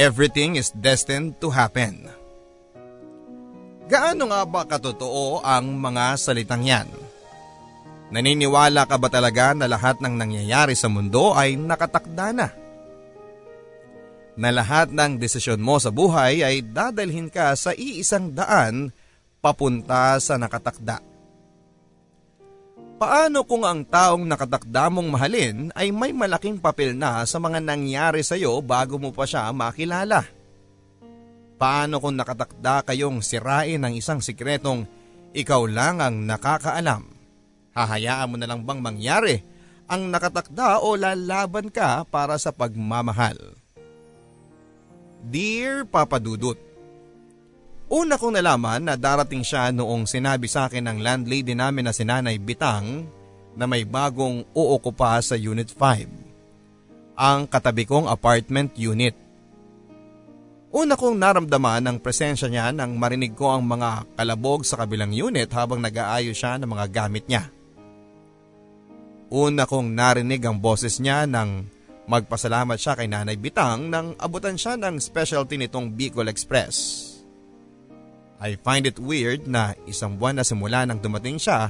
Everything is destined to happen. Gaano nga ba katotoo ang mga salitang yan? Naniniwala ka ba talaga na lahat ng nangyayari sa mundo ay nakatakda na? Na lahat ng desisyon mo sa buhay ay dadalhin ka sa iisang daan papunta sa nakatakda. Paano kung ang taong nakatakda mong mahalin ay may malaking papel na sa mga nangyari sa iyo bago mo pa siya makilala? Paano kung nakatakda kayong sirain ng isang sikretong ikaw lang ang nakakaalam? Hahayaan mo na lang bang mangyari ang nakatakda o lalaban ka para sa pagmamahal? Dear Papa Dudut, Una kong nalaman na darating siya noong sinabi sa akin ng landlady namin na si Nanay Bitang na may bagong uukupa sa Unit 5, ang katabi kong apartment unit. Una kong naramdaman ang presensya niya nang marinig ko ang mga kalabog sa kabilang unit habang nag-aayos siya ng mga gamit niya. Una kong narinig ang boses niya nang magpasalamat siya kay Nanay Bitang nang abutan siya ng specialty nitong Bicol Express. I find it weird na isang buwan na simula nang dumating siya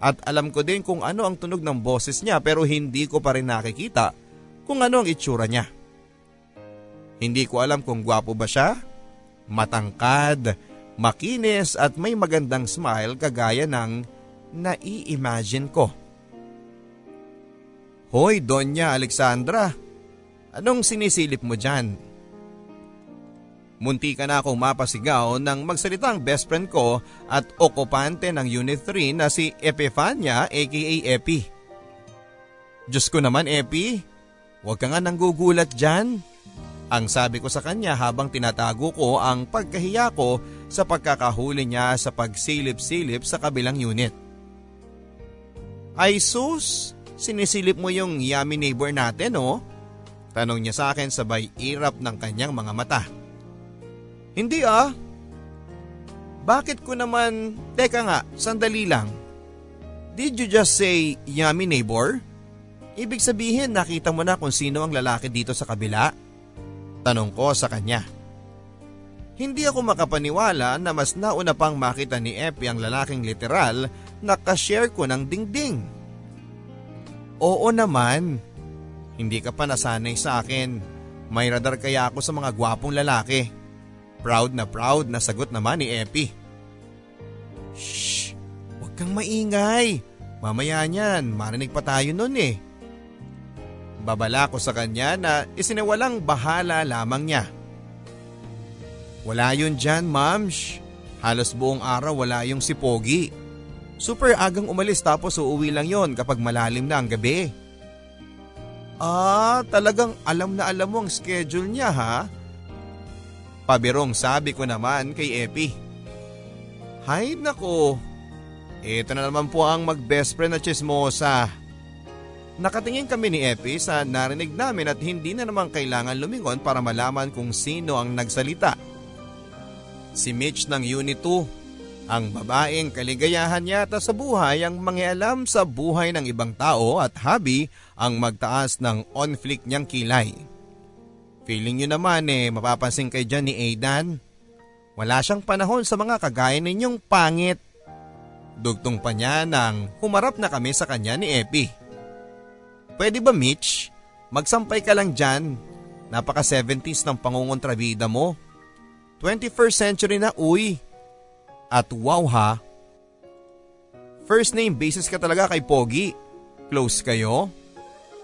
at alam ko din kung ano ang tunog ng boses niya pero hindi ko pa rin nakikita kung ano ang itsura niya. Hindi ko alam kung gwapo ba siya, matangkad, makinis at may magandang smile kagaya ng nai-imagine ko. Hoy, Donya Alexandra, anong sinisilip mo dyan? Munti ka na akong mapasigaw nang magsalita ang best friend ko at okupante ng Unit 3 na si Epifania aka Epi. Diyos ko naman Epi, huwag ka nga nang gugulat dyan. Ang sabi ko sa kanya habang tinatago ko ang pagkahiya ko sa pagkakahuli niya sa pagsilip-silip sa kabilang unit. Ay sus, sinisilip mo yung yummy neighbor natin oh? Tanong niya sa akin sabay irap ng kanyang mga mata. Hindi ah. Bakit ko naman, teka nga, sandali lang. Did you just say yummy neighbor? Ibig sabihin nakita mo na kung sino ang lalaki dito sa kabila? Tanong ko sa kanya. Hindi ako makapaniwala na mas nauna pang makita ni Epi ang lalaking literal na kashare ko ng dingding. Oo naman. Hindi ka pa nasanay sa akin. May radar kaya ako sa mga gwapong lalaki. Proud na proud na sagot naman ni Epi. Shh! Huwag kang maingay. Mamaya niyan, marinig pa tayo nun eh. Babala ko sa kanya na isinawalang bahala lamang niya. Wala yun dyan, mams. Halos buong araw wala yung si Pogi. Super agang umalis tapos uuwi lang yon kapag malalim na ang gabi. Ah, talagang alam na alam mo ang schedule niya ha? Pabirong sabi ko naman kay Epi. Hay nako, ito na naman po ang mag-best friend na chismosa. Nakatingin kami ni Epi sa narinig namin at hindi na naman kailangan lumingon para malaman kung sino ang nagsalita. Si Mitch ng Unit 2, ang babaeng kaligayahan yata sa buhay ang mangialam sa buhay ng ibang tao at hobby ang magtaas ng on-flick niyang kilay. Feeling nyo naman eh mapapansin kay dyan ni Aidan. Wala siyang panahon sa mga kagaya ninyong pangit. Dugtong pa niya nang humarap na kami sa kanya ni Epi. Pwede ba Mitch? Magsampay ka lang dyan. Napaka 70s ng pangungontrabida mo. 21st century na uy. At wow ha. First name basis ka talaga kay Pogi. Close kayo?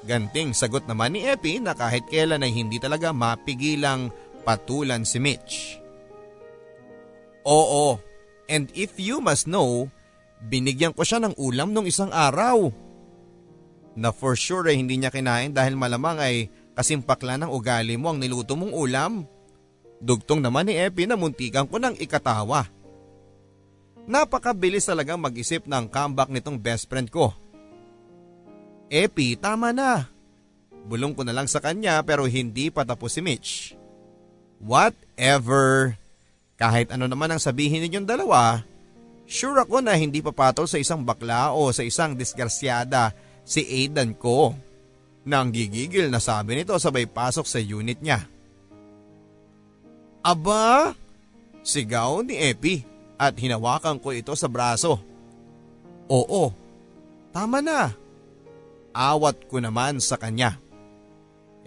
Ganting sagot naman ni Epi na kahit kailan ay hindi talaga mapigilang patulan si Mitch. Oo, and if you must know, binigyan ko siya ng ulam nung isang araw na for sure ay hindi niya kinain dahil malamang ay kasimpakla ng ugali mo ang niluto mong ulam. Dugtong naman ni Epi na muntikan ko ng ikatawa. Napakabilis talagang mag-isip ng comeback nitong best friend ko. Epi, tama na. Bulong ko na lang sa kanya pero hindi pa tapos si Mitch. Whatever. Kahit ano naman ang sabihin ninyong dalawa, sure ako na hindi papatol sa isang bakla o sa isang disgrasyada si Aidan ko. Nang gigigil na sabi nito sabay pasok sa unit niya. Aba! Sigaw ni Epi at hinawakan ko ito sa braso. Oo, tama na. Awat ko naman sa kanya.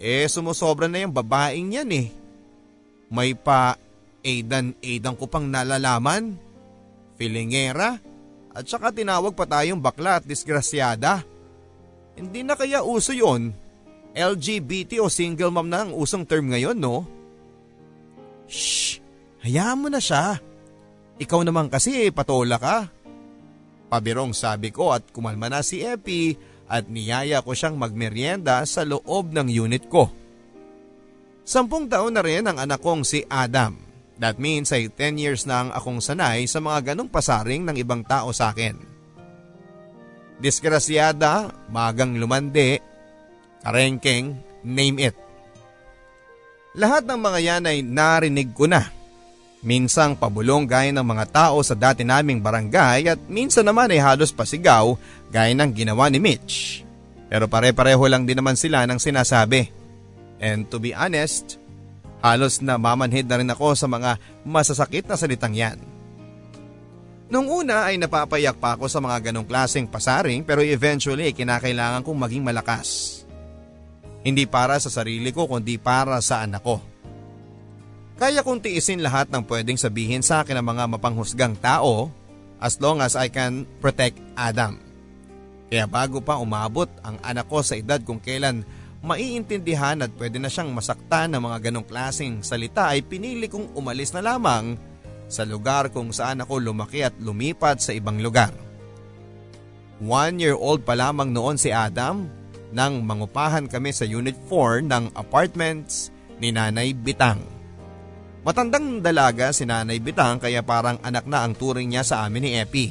Eh sumusobra na yung babaeng yan eh. May pa Aidan-aidan ko pang nalalaman. Filingera at saka tinawag pa tayong bakla at disgrasyada. Hindi na kaya uso yon? LGBT o single mom na ang usong term ngayon no? Shh! Hayaan mo na siya. Ikaw naman kasi patola ka. Pabirong sabi ko at kumalma na si Epi at niyaya ko siyang magmeryenda sa loob ng unit ko. Sampung taon na rin ang anak kong si Adam. That means ay 10 years na ang akong sanay sa mga ganong pasaring ng ibang tao sa akin. Disgrasyada, magang lumande, karengkeng, name it. Lahat ng mga yan ay narinig ko na. Minsang pabulong gaya ng mga tao sa dati naming barangay at minsan naman ay halos pasigaw gaya ng ginawa ni Mitch. Pero pare-pareho lang din naman sila ng sinasabi. And to be honest, Halos na mamanhid na rin ako sa mga masasakit na salitang yan. Nung una ay napapayak pa ako sa mga ganong klaseng pasaring pero eventually kinakailangan kong maging malakas. Hindi para sa sarili ko kundi para sa anak ko. Kaya kong tiisin lahat ng pwedeng sabihin sa akin ng mga mapanghusgang tao as long as I can protect Adam. Kaya bago pa umabot ang anak ko sa edad kung kailan maiintindihan at pwede na siyang masaktan ng mga ganong klaseng salita ay pinili kong umalis na lamang sa lugar kung saan ako lumaki at lumipat sa ibang lugar. One year old pa lamang noon si Adam nang mangupahan kami sa Unit 4 ng apartments ni Nanay Bitang. Matandang dalaga si Nanay Bitang kaya parang anak na ang turing niya sa amin ni Epi.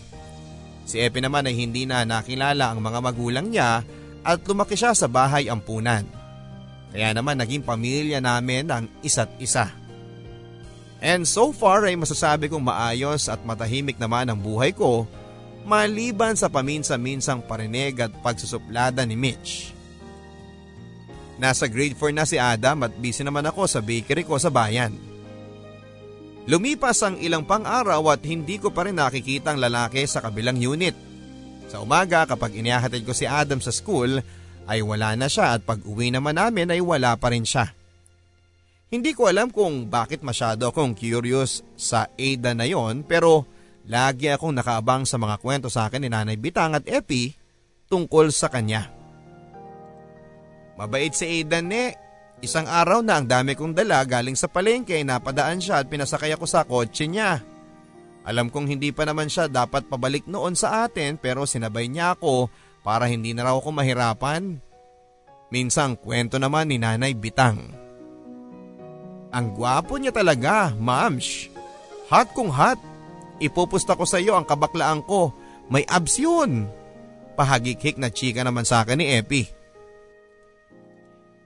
Si Epi naman ay hindi na nakilala ang mga magulang niya at lumaki siya sa bahay ampunan. Kaya naman naging pamilya namin ang isa't isa. And so far ay masasabi kong maayos at matahimik naman ang buhay ko maliban sa paminsa-minsang parinig at pagsusuplada ni Mitch. Nasa grade 4 na si Adam at busy naman ako sa bakery ko sa bayan. Lumipas ang ilang pang araw at hindi ko pa rin nakikita ang lalaki sa kabilang unit. Sa umaga kapag inihahatid ko si Adam sa school ay wala na siya at pag uwi naman namin ay wala pa rin siya. Hindi ko alam kung bakit masyado akong curious sa Ada na yon pero lagi akong nakaabang sa mga kwento sa akin ni Nanay Bitang at Epi tungkol sa kanya. Mabait si Aidan ne. Isang araw na ang dami kong dala galing sa palengke ay napadaan siya at pinasakay ako sa kotse niya. Alam kong hindi pa naman siya dapat pabalik noon sa atin pero sinabay niya ako para hindi na raw ako mahirapan. Minsang kwento naman ni Nanay Bitang. Ang gwapo niya talaga, mams. Hot kung hot. Ipupusta ko sa iyo ang kabaklaan ko. May abs yun. Pahagikik na chika naman sa akin ni Epi.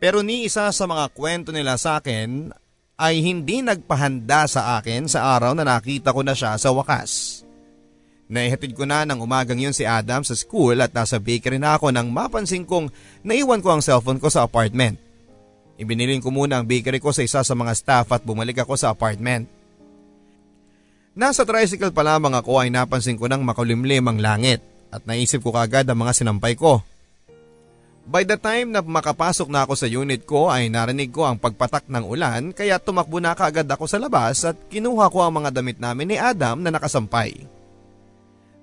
Pero ni isa sa mga kwento nila sa akin ay hindi nagpahanda sa akin sa araw na nakita ko na siya sa wakas. Naihatid ko na ng umagang yun si Adam sa school at nasa bakery na ako nang mapansin kong naiwan ko ang cellphone ko sa apartment. Ibinilin ko muna ang bakery ko sa isa sa mga staff at bumalik ako sa apartment. Nasa tricycle pa lamang ako ay napansin ko nang makulimlim ang langit at naisip ko kagad ang mga sinampay ko. By the time na makapasok na ako sa unit ko ay narinig ko ang pagpatak ng ulan kaya tumakbo na kaagad ako sa labas at kinuha ko ang mga damit namin ni Adam na nakasampay.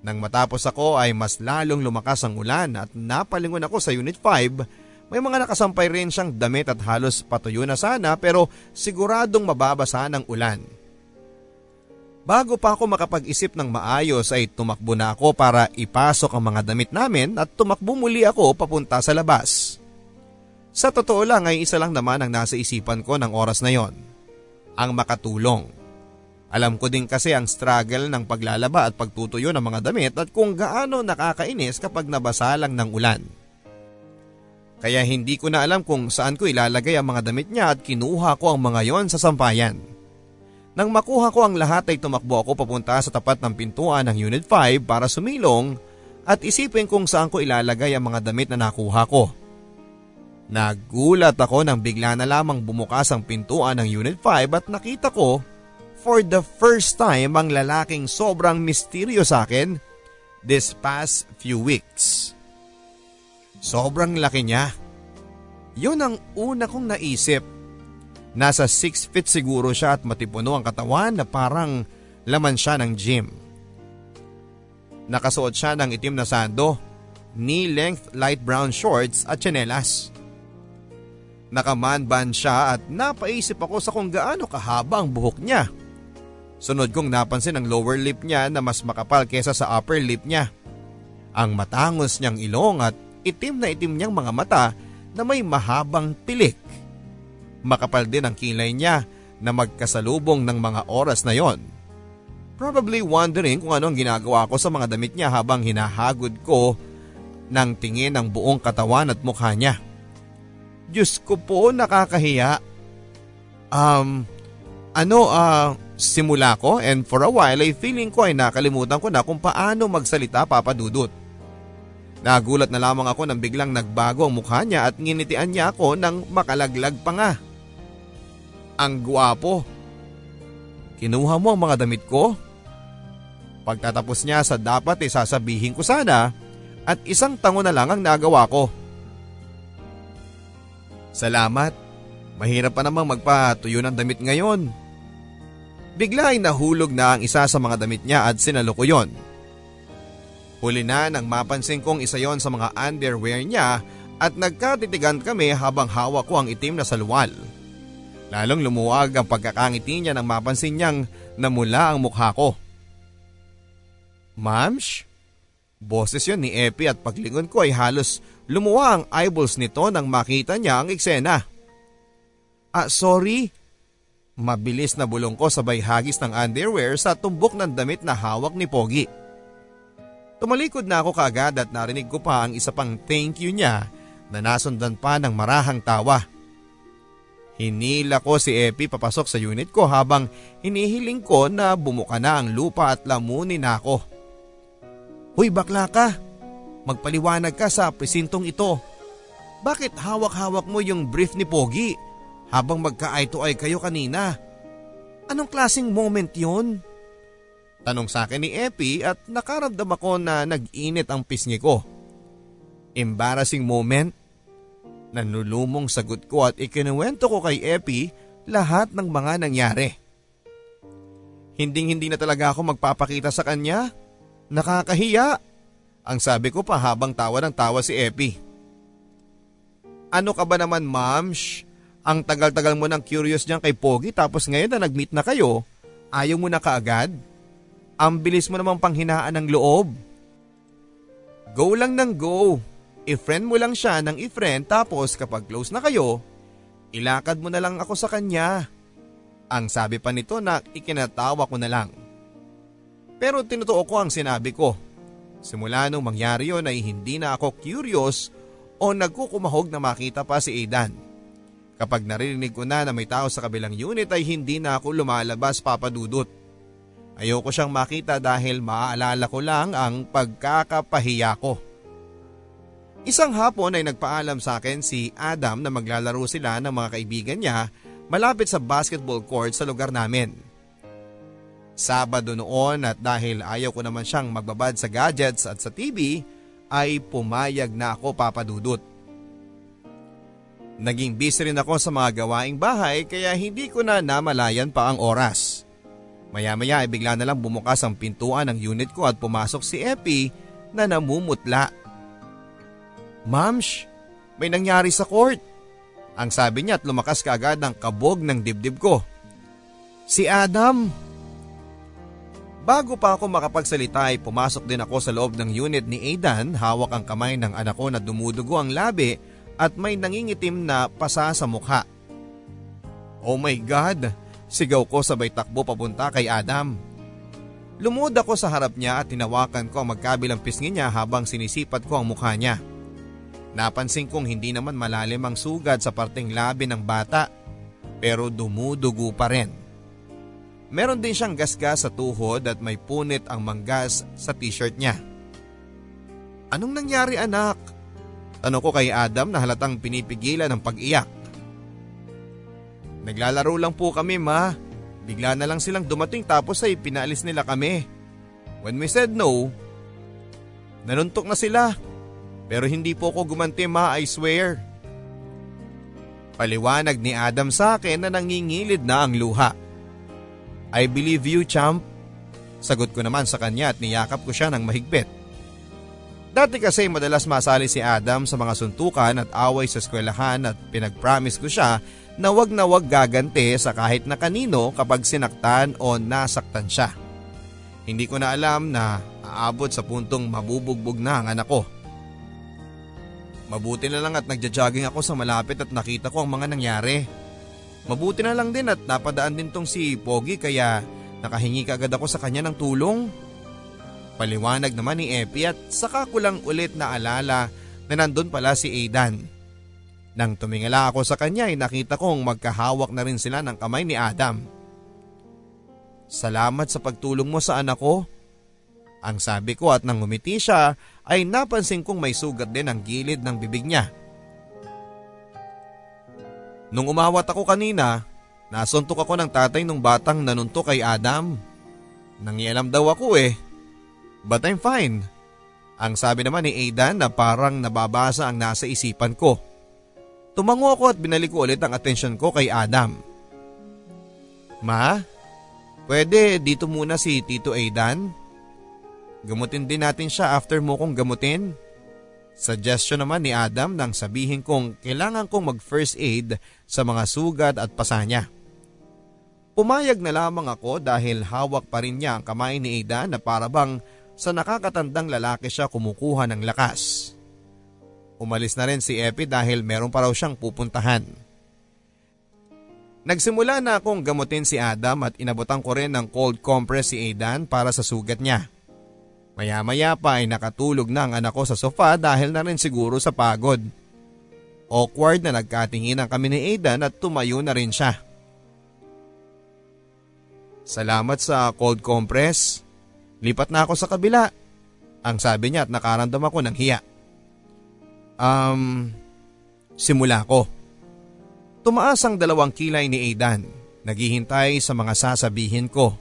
Nang matapos ako ay mas lalong lumakas ang ulan at napalingon ako sa Unit 5. May mga nakasampay rin siyang damit at halos patuyo na sana pero siguradong mababasa ng ulan. Bago pa ako makapag-isip ng maayos ay tumakbo na ako para ipasok ang mga damit namin at tumakbo muli ako papunta sa labas. Sa totoo lang ay isa lang naman ang nasa isipan ko ng oras na yon. Ang makatulong. Alam ko din kasi ang struggle ng paglalaba at pagtutuyo ng mga damit at kung gaano nakakainis kapag nabasa lang ng ulan. Kaya hindi ko na alam kung saan ko ilalagay ang mga damit niya at kinuha ko ang mga yon sa sampayan. Nang makuha ko ang lahat ay tumakbo ako papunta sa tapat ng pintuan ng Unit 5 para sumilong at isipin kung saan ko ilalagay ang mga damit na nakuha ko. Nagulat ako nang bigla na lamang bumukas ang pintuan ng Unit 5 at nakita ko for the first time ang lalaking sobrang misteryo sa akin this past few weeks. Sobrang laki niya. Yun ang una kong naisip. Nasa 6 feet siguro siya at matipuno ang katawan na parang laman siya ng gym. Nakasuot siya ng itim na sando, knee-length light brown shorts at chanelas. Nakamanban siya at napaisip ako sa kung gaano kahaba ang buhok niya. Sunod kong napansin ang lower lip niya na mas makapal kesa sa upper lip niya. Ang matangos niyang ilong at itim na itim niyang mga mata na may mahabang pilik. Makapal din ang kilay niya na magkasalubong ng mga oras na yon. Probably wondering kung ano ang ginagawa ko sa mga damit niya habang hinahagod ko ng tingin ang buong katawan at mukha niya. Diyos ko po nakakahiya. Um, ano uh, simula ko and for a while ay feeling ko ay nakalimutan ko na kung paano magsalita papadudot. Nagulat na lamang ako nang biglang nagbago ang mukha niya at nginitian niya ako ng makalaglag pa nga. Ang guwapo. Kinuha mo ang mga damit ko? Pagtatapos niya sa dapat ay sasabihin ko sana at isang tango na lang ang nagawa ko. Salamat. Mahirap pa namang magpatuyo ng damit ngayon. Bigla ay nahulog na ang isa sa mga damit niya at sinalo ko yon. Huli na nang mapansin kong isa yon sa mga underwear niya at nagkatitigan kami habang hawak ko ang itim na salwal. Lalong lumuwag ang pagkakangiti niya nang mapansin niyang namula ang mukha ko. Mamsh? Boses yon ni Epi at paglingon ko ay halos lumuwa ang eyeballs nito nang makita niya ang eksena. Ah, sorry. Mabilis na bulong ko sabay hagis ng underwear sa tumbok ng damit na hawak ni Pogi. Tumalikod na ako kaagad at narinig ko pa ang isa pang thank you niya na nasundan pa ng marahang tawa. Hinila ko si Epi papasok sa unit ko habang hinihiling ko na bumuka na ang lupa at lamunin ako. Hoy bakla ka, magpaliwanag ka sa presintong ito. Bakit hawak-hawak mo yung brief ni Pogi habang magka-eye to eye kayo kanina? Anong klasing moment yon? Tanong sa akin ni Epi at nakaramdam ako na nag-init ang pisngi ko. Embarrassing moment? Nanulumong sagot ko at ikinuwento ko kay Epi lahat ng mga nangyari. Hinding hindi na talaga ako magpapakita sa kanya Nakakahiya. Ang sabi ko pa habang tawa ng tawa si Epi. Ano ka ba naman mams? Ang tagal-tagal mo nang curious niyan kay Pogi tapos ngayon na nag-meet na kayo, ayaw mo na kaagad? Ang bilis mo namang panghinaan ng loob. Go lang ng go. I-friend mo lang siya ng i-friend tapos kapag close na kayo, ilakad mo na lang ako sa kanya. Ang sabi pa nito na ikinatawa ko na lang. Pero tinutuo ko ang sinabi ko. Simula nung mangyari yon ay hindi na ako curious o nagkukumahog na makita pa si Aidan. Kapag narinig ko na na may tao sa kabilang unit ay hindi na ako lumalabas papadudot. Ayoko siyang makita dahil maaalala ko lang ang pagkakapahiya ko. Isang hapon ay nagpaalam sa akin si Adam na maglalaro sila ng mga kaibigan niya malapit sa basketball court sa lugar namin. Sabado noon at dahil ayaw ko naman siyang magbabad sa gadgets at sa TV ay pumayag na ako papadudot. Naging busy rin ako sa mga gawaing bahay kaya hindi ko na namalayan pa ang oras. Maya-maya ay bigla na lang bumukas ang pintuan ng unit ko at pumasok si Epi na namumutla. Mamsh, may nangyari sa court. Ang sabi niya at lumakas kaagad ng kabog ng dibdib ko. Si Adam, Bago pa ako makapagsalita ay pumasok din ako sa loob ng unit ni Aidan, hawak ang kamay ng anak ko na dumudugo ang labi at may nangingitim na pasa sa mukha. Oh my God! Sigaw ko sabay takbo papunta kay Adam. Lumod ako sa harap niya at tinawakan ko ang magkabilang pisngi niya habang sinisipat ko ang mukha niya. Napansin kong hindi naman malalim ang sugad sa parteng labi ng bata pero dumudugo pa rin. Meron din siyang gasgas sa tuhod at may punit ang manggas sa t-shirt niya. Anong nangyari anak? Tanong ko kay Adam na halatang pinipigilan ng pag-iyak. Naglalaro lang po kami ma. Bigla na lang silang dumating tapos ay pinaalis nila kami. When we said no, nanuntok na sila. Pero hindi po ko gumanti ma, I swear. Paliwanag ni Adam sa akin na nangingilid na ang luha. I believe you, champ. Sagot ko naman sa kanya at niyakap ko siya ng mahigpit. Dati kasi madalas masali si Adam sa mga suntukan at away sa eskwelahan at pinagpromise ko siya na wag na wag gagante sa kahit na kanino kapag sinaktan o nasaktan siya. Hindi ko na alam na aabot sa puntong mabubugbog na ang anak ko. Mabuti na lang at nagja-jogging ako sa malapit at nakita ko ang mga nangyari. Mabuti na lang din at napadaan din tong si Pogi kaya nakahingi kagad ako sa kanya ng tulong. Paliwanag naman ni Epi at saka ko lang ulit na alala na nandun pala si Aidan. Nang tumingala ako sa kanya ay nakita kong magkahawak na rin sila ng kamay ni Adam. Salamat sa pagtulong mo sa anak ko. Ang sabi ko at nang umiti siya ay napansin kong may sugat din ang gilid ng bibig niya. Nung umawat ako kanina, nasuntok ako ng tatay nung batang nanuntok kay Adam. Nangialam daw ako eh. But I'm fine. Ang sabi naman ni Aidan na parang nababasa ang nasa isipan ko. Tumango ako at binalik ko ulit ang atensyon ko kay Adam. Ma, pwede dito muna si Tito Aidan? Gamutin din natin siya after mo kong gamutin. Suggestion naman ni Adam nang sabihin kong kailangan kong mag first aid sa mga sugat at pasa niya. Pumayag na lamang ako dahil hawak pa rin niya ang kamay ni Aidan na parabang sa nakakatandang lalaki siya kumukuha ng lakas. Umalis na rin si Epi dahil meron pa raw siyang pupuntahan. Nagsimula na akong gamutin si Adam at inabutan ko rin ng cold compress si Aidan para sa sugat niya. Maya-maya pa ay nakatulog na ang anak ko sa sofa dahil na rin siguro sa pagod. Awkward na nagkatinginan kami ni Aidan at tumayo na rin siya. Salamat sa cold compress. Lipat na ako sa kabila. Ang sabi niya at nakaramdam ako ng hiya. Um, simula ko. Tumaas ang dalawang kilay ni Aidan. Naghihintay sa mga sasabihin ko.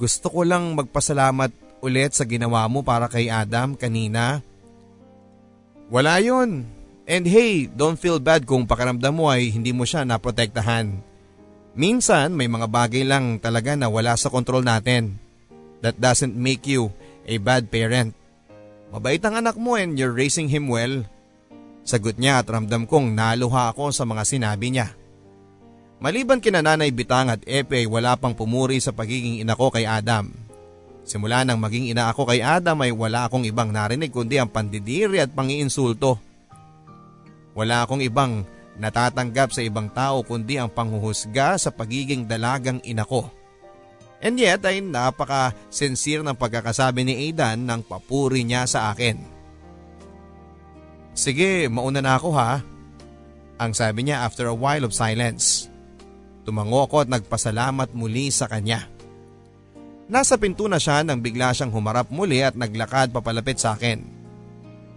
Gusto ko lang magpasalamat ulit sa ginawa mo para kay Adam kanina. Wala yun. And hey, don't feel bad kung pakiramdam mo ay hindi mo siya naprotektahan. Minsan may mga bagay lang talaga na wala sa kontrol natin. That doesn't make you a bad parent. Mabait ang anak mo and you're raising him well. Sagot niya at ramdam kong naluha ako sa mga sinabi niya. Maliban kina Nanay Bitang at Epe wala pang pumuri sa pagiging ina ko kay Adam. Simula nang maging ina ako kay Adam ay wala akong ibang narinig kundi ang pandidiri at pangiinsulto. Wala akong ibang natatanggap sa ibang tao kundi ang panghuhusga sa pagiging dalagang ina ko. And yet ay napaka-sincere ng pagkakasabi ni Aidan ng papuri niya sa akin. Sige, mauna na ako ha. Ang sabi niya after a while of silence. Tumango ako at nagpasalamat muli sa kanya. Nasa pinto na siya nang bigla siyang humarap muli at naglakad papalapit sa akin.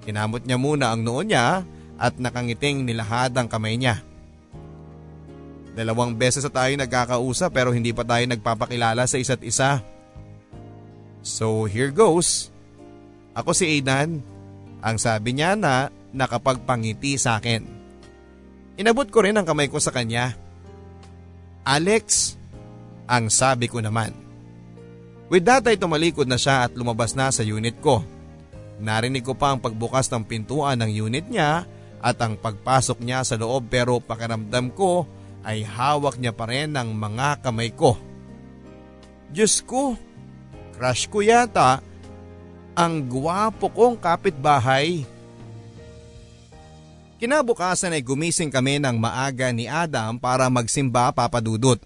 Kinamot niya muna ang noo niya at nakangiting nilahad ang kamay niya. Dalawang beses na tayo nagkakausap pero hindi pa tayo nagpapakilala sa isa't isa. So here goes. Ako si Aidan. Ang sabi niya na nakapagpangiti sa akin. Inabot ko rin ang kamay ko sa kanya. Alex, ang sabi ko naman. With that ay tumalikod na siya at lumabas na sa unit ko. Narinig ko pa ang pagbukas ng pintuan ng unit niya at ang pagpasok niya sa loob pero pakiramdam ko ay hawak niya pa rin ang mga kamay ko. Diyos ko, crush ko yata ang gwapo kong kapitbahay. Kinabukasan ay gumising kami ng maaga ni Adam para magsimba papadudot.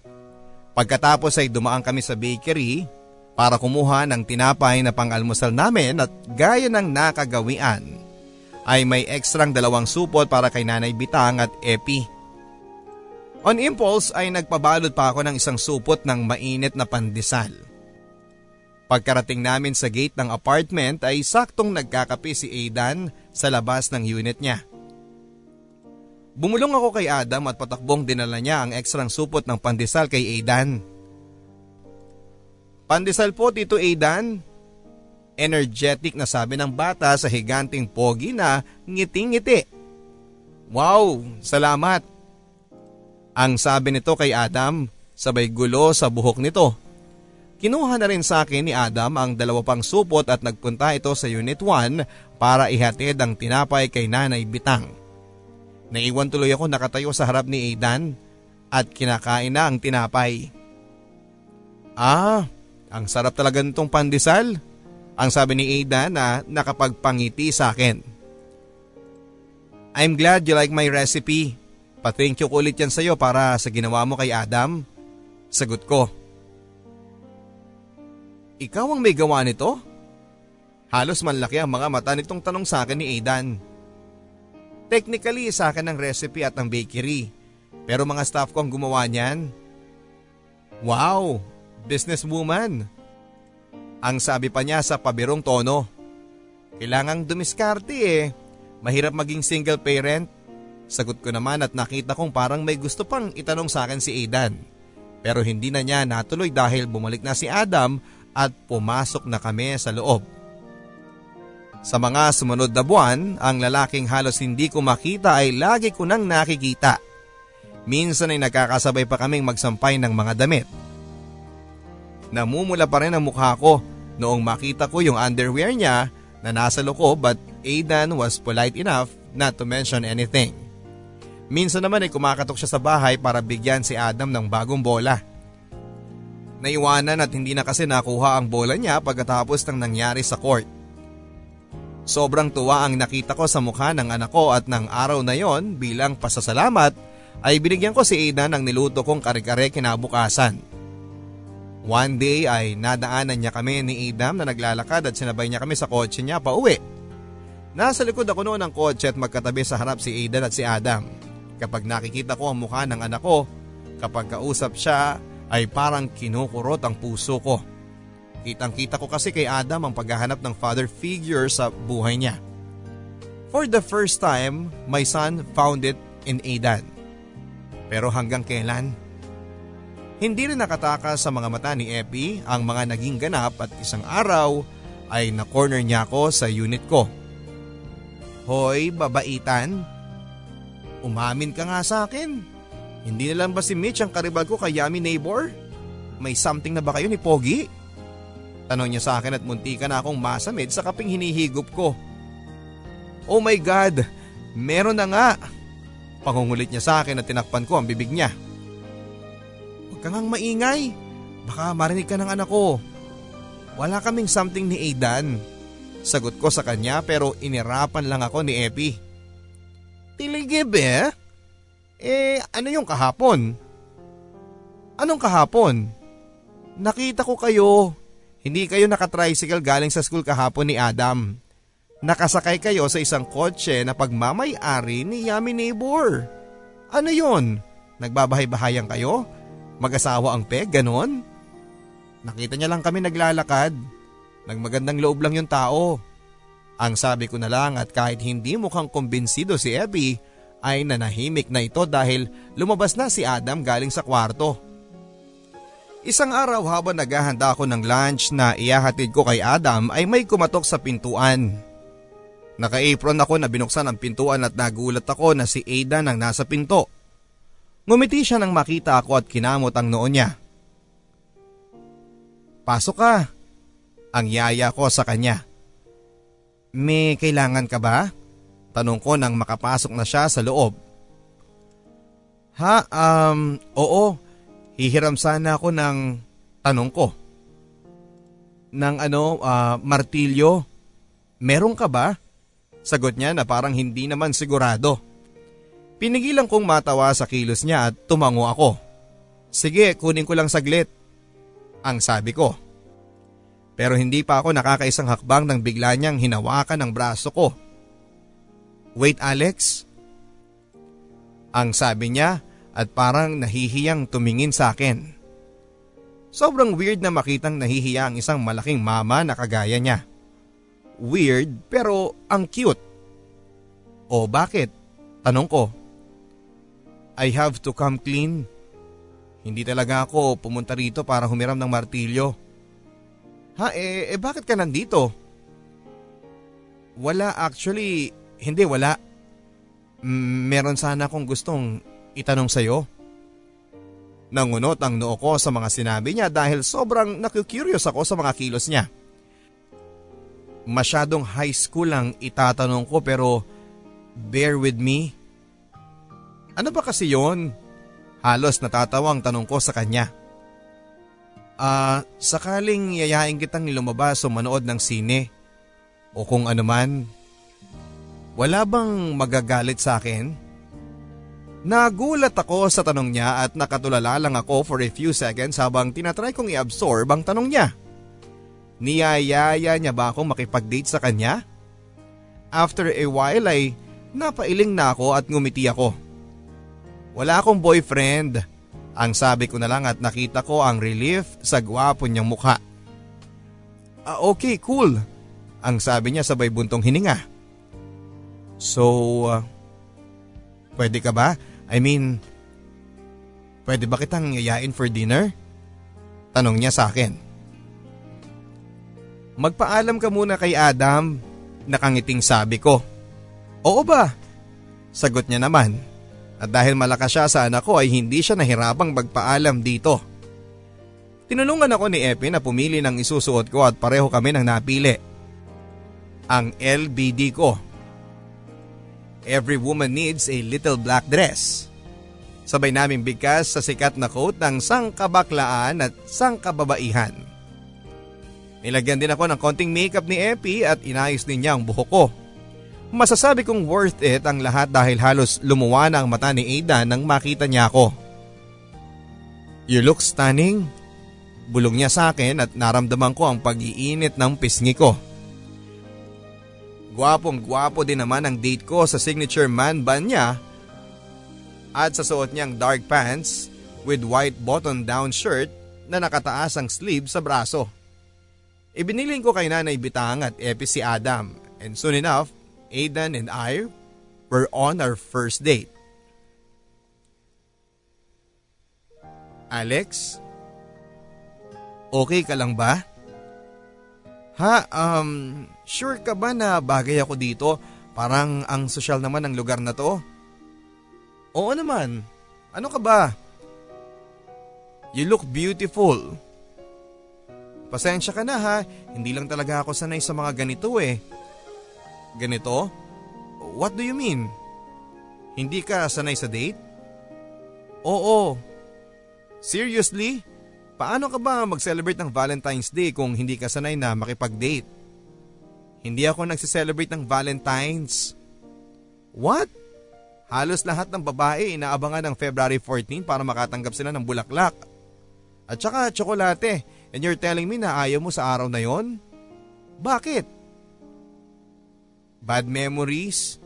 Pagkatapos ay dumaan kami sa bakery para kumuha ng tinapay na pang-almusal namin at gaya ng nakagawian ay may ekstrang dalawang supot para kay Nanay Bitang at Epi. On impulse ay nagpabalot pa ako ng isang supot ng mainit na pandesal. Pagkarating namin sa gate ng apartment ay saktong nagkakape si Aidan sa labas ng unit niya. Bumulong ako kay Adam at patakbong dinala niya ang ekstrang supot ng pandesal kay Aidan. Pandesal po Tito Aidan. Energetic na sabi ng bata sa higanting pogi na ngiti-ngiti. Wow, salamat. Ang sabi nito kay Adam, sabay gulo sa buhok nito. Kinuha na rin sa akin ni Adam ang dalawa pang supot at nagpunta ito sa Unit 1 para ihatid ang tinapay kay Nanay Bitang. Naiwan tuloy ako nakatayo sa harap ni Aidan at kinakain na ang tinapay. Ah, ang sarap talaga nitong pandesal. Ang sabi ni Aidan na nakapagpangiti sa akin. I'm glad you like my recipe. Pa-thank you ulit yan sa'yo para sa ginawa mo kay Adam. Sagot ko. Ikaw ang may gawa nito? Halos manlaki ang mga mata nitong tanong sa akin ni Aidan. Technically sa akin ang recipe at ang bakery. Pero mga staff ko ang gumawa niyan. Wow, businesswoman. Ang sabi pa niya sa pabirong tono. Kailangang dumiskarte eh. Mahirap maging single parent. Sagot ko naman at nakita kong parang may gusto pang itanong sa akin si Aidan. Pero hindi na niya natuloy dahil bumalik na si Adam at pumasok na kami sa loob. Sa mga sumunod na buwan, ang lalaking halos hindi ko makita ay lagi ko nang nakikita. Minsan ay nagkakasabay pa kaming magsampay ng mga damit. Namumula pa rin ang mukha ko noong makita ko yung underwear niya na nasa loko but Aidan was polite enough not to mention anything. Minsan naman ay kumakatok siya sa bahay para bigyan si Adam ng bagong bola. Naiwanan at hindi na kasi nakuha ang bola niya pagkatapos ng nangyari sa court. Sobrang tuwa ang nakita ko sa mukha ng anak ko at ng araw na yon bilang pasasalamat ay binigyan ko si Aidan ng niluto kong kare-kare kinabukasan. One day ay nadaanan niya kami ni Adam na naglalakad at sinabay niya kami sa kotse niya pa uwi. Nasa likod ako noon ng kotse at magkatabi sa harap si Aidan at si Adam. Kapag nakikita ko ang mukha ng anak ko, kapag kausap siya ay parang kinukurot ang puso ko. Kitang kita ko kasi kay Adam ang paghahanap ng father figure sa buhay niya. For the first time, my son found it in Aidan. Pero hanggang kailan? Hindi rin nakatakas sa mga mata ni Epi ang mga naging ganap at isang araw ay na-corner niya ako sa unit ko. Hoy, babaitan. Umamin ka nga sa akin. Hindi na lang ba si Mitch ang karibal ko kay Yami Neighbor? May something na ba kayo ni Pogi? Tanong niya sa akin at munti ka na akong masamid sa kaping hinihigop ko. Oh my God, meron na nga. Pangungulit niya sa akin at tinakpan ko ang bibig niya. Huwag kang maingay. Baka marinig ka ng anak ko. Wala kaming something ni Aidan. Sagot ko sa kanya pero inirapan lang ako ni Epi. Tiligib eh? Eh ano yung kahapon? Anong kahapon? Nakita ko kayo hindi kayo nakatricycle galing sa school kahapon ni Adam. Nakasakay kayo sa isang kotse na pagmamay-ari ni Yami Neighbor. Ano yon? Nagbabahay-bahayan kayo? Mag-asawa ang peg, ganon? Nakita niya lang kami naglalakad. Nagmagandang loob lang yung tao. Ang sabi ko na lang at kahit hindi mukhang kumbinsido si Abby, ay nanahimik na ito dahil lumabas na si Adam galing sa kwarto. Isang araw habang naghahanda ako ng lunch na iyahatid ko kay Adam ay may kumatok sa pintuan. Naka-apron ako na binuksan ang pintuan at nagulat ako na si Ada nang nasa pinto. Ngumiti siya nang makita ako at kinamot ang noo niya. Pasok ka. Ang yaya ko sa kanya. May kailangan ka ba? Tanong ko nang makapasok na siya sa loob. Ha, um, oo. Hihiram sana ako ng tanong ko. Ng ano, uh, martilyo. Meron ka ba? Sagot niya na parang hindi naman sigurado. Pinigilan kong matawa sa kilos niya at tumango ako. Sige, kunin ko lang saglit. Ang sabi ko. Pero hindi pa ako nakakaisang hakbang nang bigla niyang hinawakan ang braso ko. Wait Alex. Ang sabi niya at parang nahihiyang tumingin sa akin. Sobrang weird na makitang nahihiya ang isang malaking mama na kagaya niya. Weird pero ang cute. O bakit? Tanong ko. I have to come clean. Hindi talaga ako pumunta rito para humiram ng martilyo. Ha eh, eh bakit ka nandito? Wala actually, hindi wala. Meron sana akong gustong itanong sa'yo. Nangunot ang noo ko sa mga sinabi niya dahil sobrang nakukurious ako sa mga kilos niya. Masyadong high school ang itatanong ko pero bear with me. Ano ba kasi yon? Halos natatawang tanong ko sa kanya. Ah, uh, sakaling yayain kitang lumabas o manood ng sine o kung ano man, wala bang magagalit sa akin? Nagulat ako sa tanong niya at nakatulala lang ako for a few seconds habang tinatry kong i-absorb ang tanong niya. Niyayaya niya ba akong makipag-date sa kanya? After a while ay napailing na ako at ngumiti ako. Wala akong boyfriend. Ang sabi ko na lang at nakita ko ang relief sa gwapo niyang mukha. Ah, okay, cool. Ang sabi niya sabay buntong hininga. So, uh, pwede ka ba? I mean, pwede ba kitang yayain for dinner? Tanong niya sa akin. Magpaalam ka muna kay Adam, nakangiting sabi ko. Oo ba? Sagot niya naman. At dahil malakas siya sa anak ko ay hindi siya nahirapang magpaalam dito. Tinulungan ako ni Epi na pumili ng isusuot ko at pareho kami ng napili. Ang LBD ko. Every woman needs a little black dress. Sabay naming bigkas sa sikat na coat ng sangkabaklaan at sangkababaihan. Nilagyan din ako ng konting makeup ni Epi at inayos din niya ang buhok ko. Masasabi kong worth it ang lahat dahil halos lumuwa na ang mata ni Ada nang makita niya ako. You look stunning. Bulong niya sa akin at naramdaman ko ang pag-iinit ng pisngi ko. Gwapong gwapo din naman ang date ko sa signature man band niya at sa suot niyang dark pants with white button down shirt na nakataas ang sleeve sa braso. Ibiniling ko kay Nanay Bitang at Epi si Adam and soon enough Aidan and I were on our first date. Alex? Okay ka lang ba? Ha, um, sure ka ba na bagay ako dito? Parang ang sosyal naman ng lugar na to. Oo naman. Ano ka ba? You look beautiful. Pasensya ka na ha, hindi lang talaga ako sanay sa mga ganito eh. Ganito? What do you mean? Hindi ka sanay sa date? Oo. Seriously? Paano ka ba mag-celebrate ng Valentine's Day kung hindi ka sanay na makipag-date? Hindi ako nagse-celebrate ng Valentine's. What? Halos lahat ng babae inaabangan ng February 14 para makatanggap sila ng bulaklak. At saka tsokolate and you're telling me na ayaw mo sa araw na yon? Bakit? Bad memories?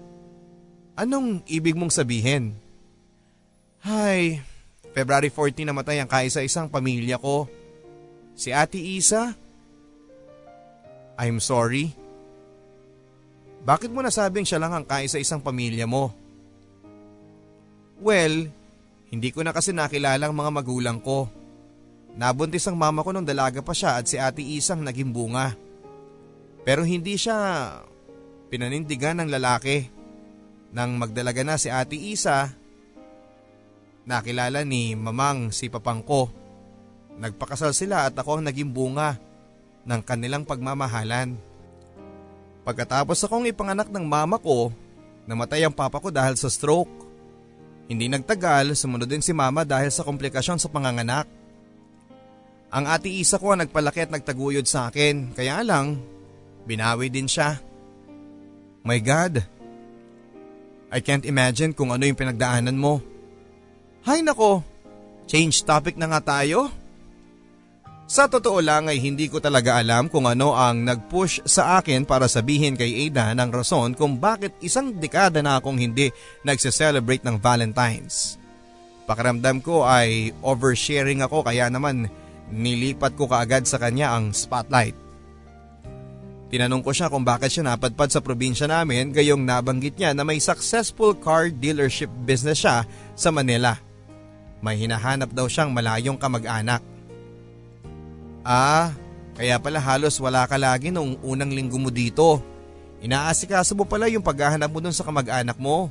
Anong ibig mong sabihin? Hay, February 14 namatay ang kaisa-isang pamilya ko. Si Ate Isa? I'm sorry. Bakit mo nasabing siya lang ang kaisa-isang pamilya mo? Well, hindi ko na kasi nakilala ang mga magulang ko. Nabuntis ang mama ko nung dalaga pa siya at si Ate Isang naging bunga. Pero hindi siya Pinanindigan ng lalaki. Nang magdalaga na si Ate Isa, nakilala ni Mamang si Papangko. Nagpakasal sila at ako ang naging bunga ng kanilang pagmamahalan. Pagkatapos akong ipanganak ng mama ko, namatay ang papa ko dahil sa stroke. Hindi nagtagal, sumunod din si mama dahil sa komplikasyon sa panganganak. Ang ati isa ko ang nagpalaki at nagtaguyod sa akin, kaya lang, binawi din siya. My God. I can't imagine kung ano yung pinagdaanan mo. Hay nako, change topic na nga tayo. Sa totoo lang ay hindi ko talaga alam kung ano ang nag-push sa akin para sabihin kay Ada ng rason kung bakit isang dekada na akong hindi nagse-celebrate ng Valentine's. Pakiramdam ko ay oversharing ako kaya naman Nilipat ko kaagad sa kanya ang spotlight. Tinanong ko siya kung bakit siya napadpad sa probinsya namin gayong nabanggit niya na may successful car dealership business siya sa Manila. May hinahanap daw siyang malayong kamag-anak. Ah, kaya pala halos wala ka lagi nung unang linggo mo dito. Inaasikaso mo pala yung paghahanap mo dun sa kamag-anak mo.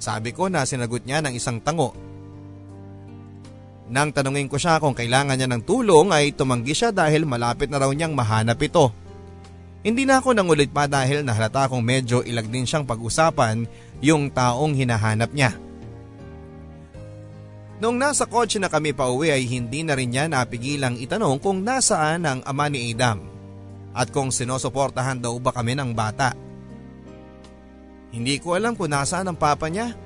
Sabi ko na sinagot niya ng isang tango nang tanungin ko siya kung kailangan niya ng tulong ay tumanggi siya dahil malapit na raw niyang mahanap ito. Hindi na ako nangulit pa dahil nahalata kong medyo ilag din siyang pag-usapan yung taong hinahanap niya. Noong nasa kotse na kami pa uwi ay hindi na rin niya napigilang itanong kung nasaan ang ama ni Adam at kung sinusuportahan daw ba kami ng bata. Hindi ko alam kung nasaan ang papa niya.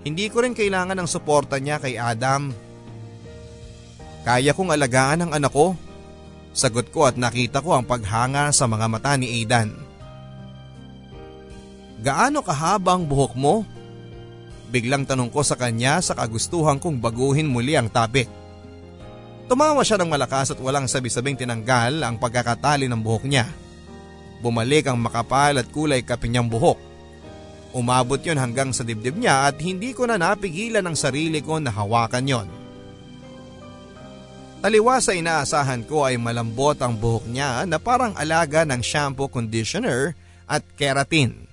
Hindi ko rin kailangan ng suporta niya kay Adam kaya kong alagaan ang anak ko. Sagot ko at nakita ko ang paghanga sa mga mata ni Aidan. Gaano kahabang buhok mo? Biglang tanong ko sa kanya sa kagustuhan kong baguhin muli ang topic. Tumawa siya ng malakas at walang sabi-sabing tinanggal ang pagkakatali ng buhok niya. Bumalik ang makapal at kulay kape niyang buhok. Umabot yon hanggang sa dibdib niya at hindi ko na napigilan ang sarili ko na hawakan yon. Taliwa sa inaasahan ko ay malambot ang buhok niya na parang alaga ng shampoo conditioner at keratin.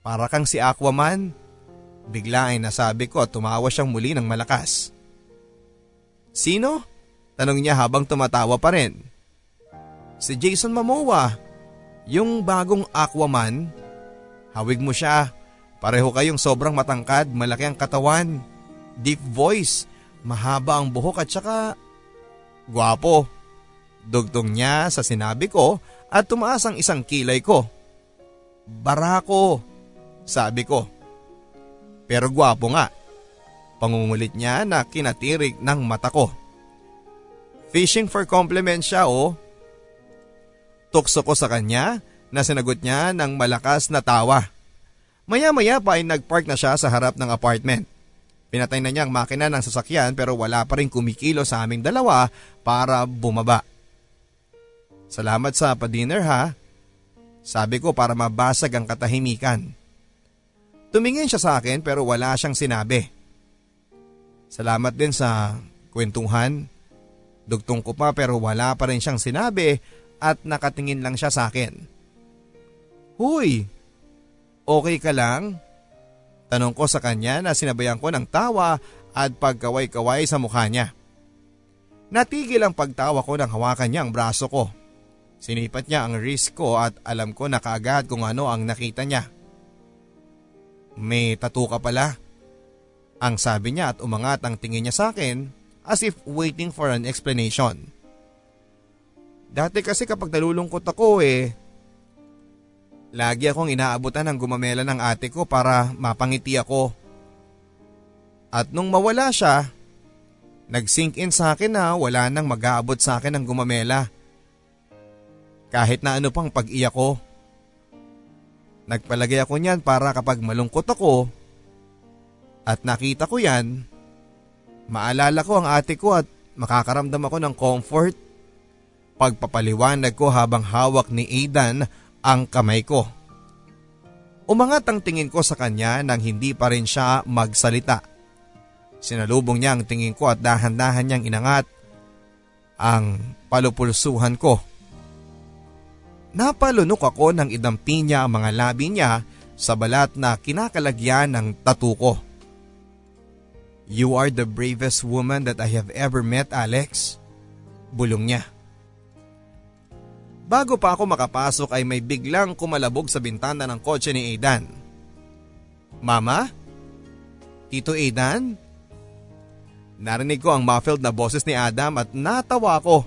Para kang si Aquaman, bigla ay nasabi ko at tumawa siyang muli ng malakas. Sino? Tanong niya habang tumatawa pa rin. Si Jason Momoa, yung bagong Aquaman. Hawig mo siya, pareho kayong sobrang matangkad, malaki ang katawan, deep voice, mahaba ang buhok at saka Gwapo. Dugtong niya sa sinabi ko at tumaas ang isang kilay ko. Barako, sabi ko. Pero gwapo nga. Pangungulit niya na kinatirig ng mata ko. Fishing for compliments siya oh. Tukso ko sa kanya na sinagot niya ng malakas na tawa. Maya-maya pa ay nagpark na siya sa harap ng apartment. Pinatay na niya ang makina ng sasakyan pero wala pa rin kumikilo sa aming dalawa para bumaba. Salamat sa pa-dinner ha. Sabi ko para mabasag ang katahimikan. Tumingin siya sa akin pero wala siyang sinabi. Salamat din sa kwentuhan. Dugtong ko pa pero wala pa rin siyang sinabi at nakatingin lang siya sa akin. Huy, okay ka lang? Tanong ko sa kanya na sinabayan ko ng tawa at pagkaway-kaway sa mukha niya. Natigil ang pagtawa ko nang hawakan niya ang braso ko. Sinipat niya ang wrist ko at alam ko na kaagad kung ano ang nakita niya. May tattoo ka pala. Ang sabi niya at umangat ang tingin niya sa akin as if waiting for an explanation. Dati kasi kapag nalulungkot ako eh, Lagi akong inaabutan ng gumamela ng ate ko para mapangiti ako. At nung mawala siya, nag-sink in sa akin na wala nang mag-aabot sa akin ng gumamela. Kahit na ano pang pag-iyak ko. Nagpalagay ako niyan para kapag malungkot ako at nakita ko yan, maalala ko ang ate ko at makakaramdam ako ng comfort. Pagpapaliwanag ko habang hawak ni Aidan ang kamay ko. Umangat ang tingin ko sa kanya nang hindi pa rin siya magsalita. Sinalubong niya ang tingin ko at dahan-dahan niyang inangat ang palupulsuhan ko. Napalunok ako nang idampi niya ang mga labi niya sa balat na kinakalagyan ng tatu ko. You are the bravest woman that I have ever met, Alex. Bulong niya. Bago pa ako makapasok ay may biglang kumalabog sa bintana ng kotse ni Aidan. Mama? Tito Aidan? Narinig ko ang muffled na boses ni Adam at natawa ko.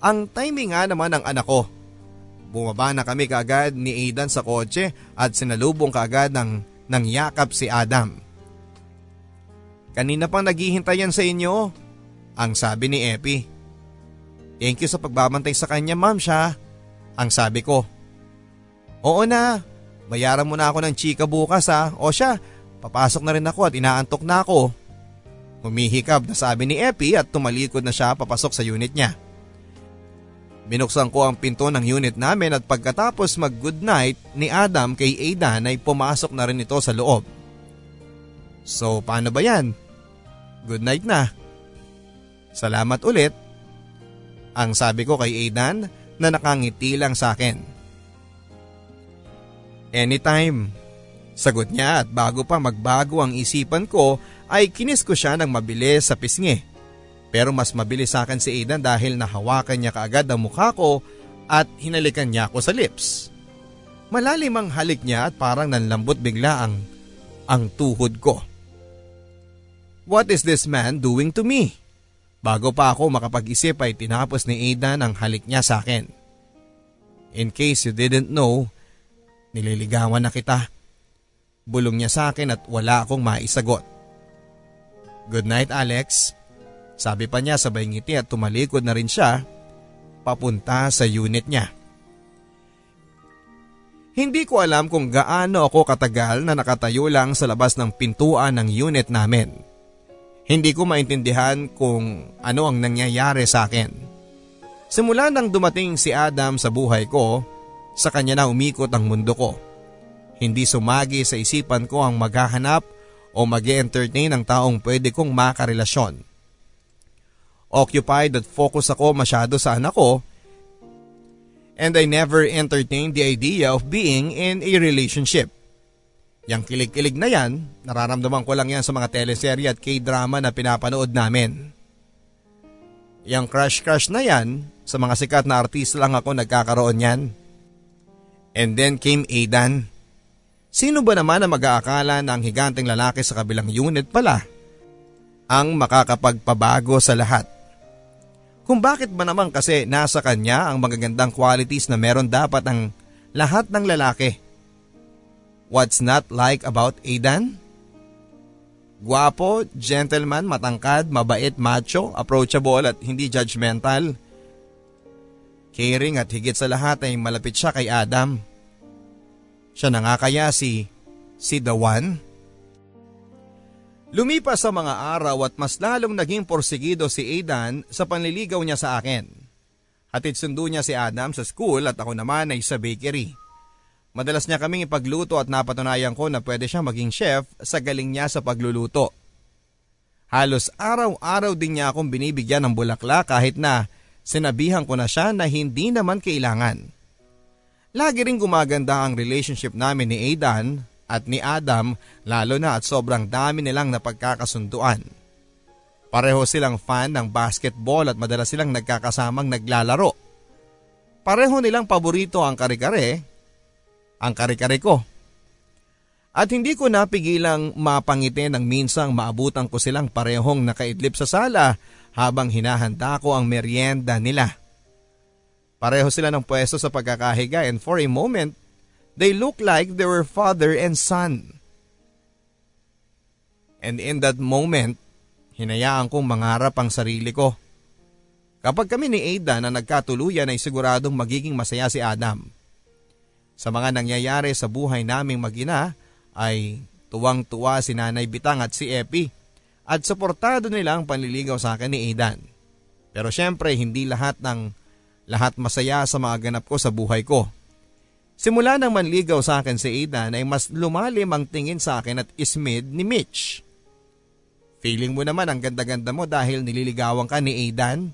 Ang timing nga naman ng anak ko. Bumaba na kami kaagad ni Aidan sa kotse at sinalubong kaagad ng, ng yakap si Adam. Kanina pang naghihintay yan sa inyo, ang sabi ni Epi. Thank you sa pagbabantay sa kanya ma'am siya. Ang sabi ko. Oo na, bayaran mo na ako ng chika bukas ha. O siya, papasok na rin ako at inaantok na ako. Humihikab na sabi ni Epi at tumalikod na siya papasok sa unit niya. Binuksan ko ang pinto ng unit namin at pagkatapos mag good night ni Adam kay Aidan ay pumasok na rin ito sa loob. So paano ba yan? Good night na. Salamat ulit. Ang sabi ko kay Aidan na nakangiti lang sa akin. Anytime. Sagot niya at bago pa magbago ang isipan ko ay kinis ko siya ng mabilis sa pisngi. Pero mas mabilis sa akin si Aidan dahil nahawakan niya kaagad ang mukha ko at hinalikan niya ako sa lips. Malalim ang halik niya at parang nanlambot bigla ang, ang tuhod ko. What is this man doing to me? Bago pa ako makapag-isip ay tinapos ni Aidan ang halik niya sa akin. In case you didn't know, nililigawan na kita. Bulong niya sa akin at wala akong maisagot. Good night Alex. Sabi pa niya sabay ngiti at tumalikod na rin siya papunta sa unit niya. Hindi ko alam kung gaano ako katagal na nakatayo lang sa labas ng pintuan ng unit namin. Hindi ko maintindihan kung ano ang nangyayari sa akin. Simula nang dumating si Adam sa buhay ko, sa kanya na umikot ang mundo ko. Hindi sumagi sa isipan ko ang maghahanap o mag entertain ng taong pwede kong makarelasyon. Occupied at focus ako masyado sa anak ko and I never entertained the idea of being in a relationship. Yang kilig-kilig na yan, nararamdaman ko lang yan sa mga teleserye at k-drama na pinapanood namin. Yang crush-crush na yan, sa mga sikat na artista lang ako nagkakaroon yan. And then came Aidan. Sino ba naman ang mag-aakala na ang higanteng lalaki sa kabilang unit pala ang makakapagpabago sa lahat? Kung bakit ba naman kasi nasa kanya ang magagandang qualities na meron dapat ang lahat ng lalaki. What's not like about Aidan? Guwapo, gentleman, matangkad, mabait, macho, approachable at hindi judgmental. Caring at higit sa lahat ay malapit siya kay Adam. Siya na nga kaya si, si The One? Lumipas sa mga araw at mas lalong naging porsigido si Aidan sa panliligaw niya sa akin. Hatid sundo niya si Adam sa school at ako naman ay sa bakery. Madalas niya kaming ipagluto at napatunayan ko na pwede siya maging chef sa galing niya sa pagluluto. Halos araw-araw din niya akong binibigyan ng bulaklak kahit na sinabihan ko na siya na hindi naman kailangan. Lagi rin gumaganda ang relationship namin ni Aidan at ni Adam lalo na at sobrang dami nilang napagkakasunduan. Pareho silang fan ng basketball at madalas silang nagkakasamang naglalaro. Pareho nilang paborito ang kare-kare, ang kare-kare ko. At hindi ko napigilang mapangiti ng minsang maabutan ko silang parehong nakaidlip sa sala habang hinahanda ko ang merienda nila. Pareho sila ng pwesto sa pagkakahiga and for a moment They look like they were father and son. And in that moment, hinayaan kong mangarap ang sarili ko. Kapag kami ni Ada na nagkatuluyan ay siguradong magiging masaya si Adam. Sa mga nangyayari sa buhay naming magina ay tuwang-tuwa si Nanay Bitang at si Epi at suportado nila ang panliligaw sa akin ni Aidan. Pero syempre hindi lahat ng lahat masaya sa mga ganap ko sa buhay ko. Simula nang manligaw sa akin si Aidan ay mas lumalim ang tingin sa akin at ismid ni Mitch. Feeling mo naman ang ganda-ganda mo dahil nililigawan ka ni Aidan?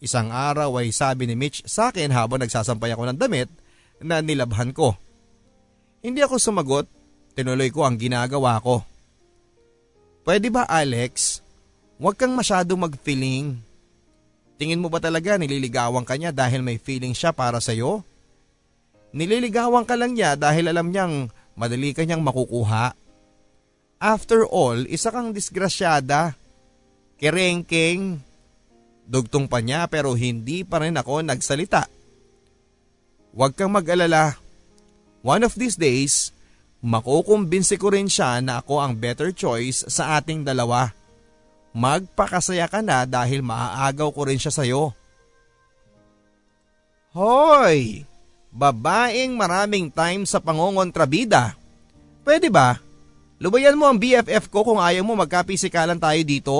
Isang araw ay sabi ni Mitch sa akin habang nagsasampay ako ng damit na nilabhan ko. Hindi ako sumagot, tinuloy ko ang ginagawa ko. Pwede ba Alex? Huwag kang masyado mag-feeling. Tingin mo ba talaga nililigawan ka niya dahil may feeling siya para sa'yo? Nililigawan ka lang niya dahil alam niyang madali ka niyang makukuha. After all, isa kang disgrasyada. Kerengking. Dugtong pa niya pero hindi pa rin ako nagsalita. Huwag kang mag-alala. One of these days, makukumbinsi ko rin siya na ako ang better choice sa ating dalawa. Magpakasaya ka na dahil maaagaw ko rin siya sa'yo. Hoy! Babaeng maraming time sa pangongontrabida. Pwede ba? Lubayan mo ang BFF ko kung ayaw mo magkapisikalan tayo dito.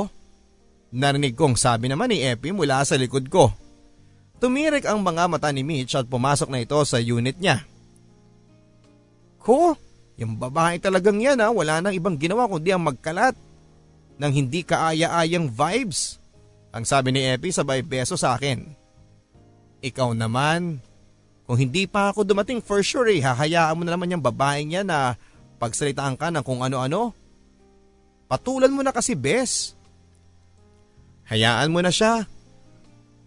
Narinig kong sabi naman ni Epi mula sa likod ko. Tumirik ang mga mata ni Mitch at pumasok na ito sa unit niya. Ko, yung babae talagang yan ha, wala nang ibang ginawa kundi ang magkalat ng hindi kaaya-ayang vibes. Ang sabi ni Epi sabay beso sa akin. Ikaw naman, kung hindi pa ako dumating for sure eh, hahayaan mo na naman yung babaeng yan na pagsalitaan ka ng kung ano-ano. Patulan mo na kasi bes. Hayaan mo na siya.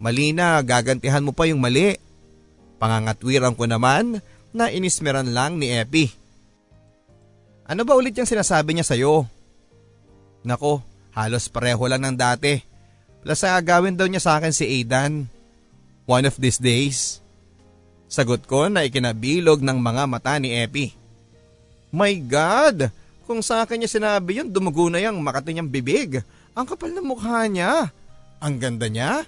Mali na, gagantihan mo pa yung mali. Pangangatwiran ko naman na inismeran lang ni Epi. Ano ba ulit yung sinasabi niya sa'yo? Nako, halos pareho lang ng dati. Plus gawin daw niya sa akin si Aidan. One of these days. Sagot ko na ikinabilog ng mga mata ni Epi. My God! Kung sa akin niya sinabi yun, dumugo na yung makati niyang bibig. Ang kapal ng mukha niya. Ang ganda niya.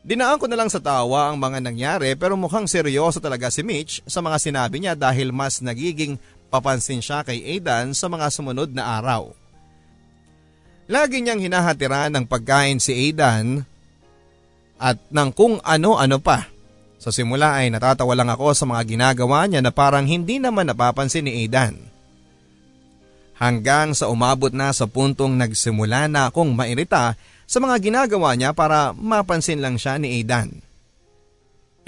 Dinaan ko na lang sa tawa ang mga nangyari pero mukhang seryoso talaga si Mitch sa mga sinabi niya dahil mas nagiging papansin siya kay Aidan sa mga sumunod na araw. Lagi niyang hinahatiran ng pagkain si Aidan at ng kung ano-ano pa. Sa simula ay natatawa lang ako sa mga ginagawa niya na parang hindi naman napapansin ni Aidan. Hanggang sa umabot na sa puntong nagsimula na akong mairita sa mga ginagawa niya para mapansin lang siya ni Aidan.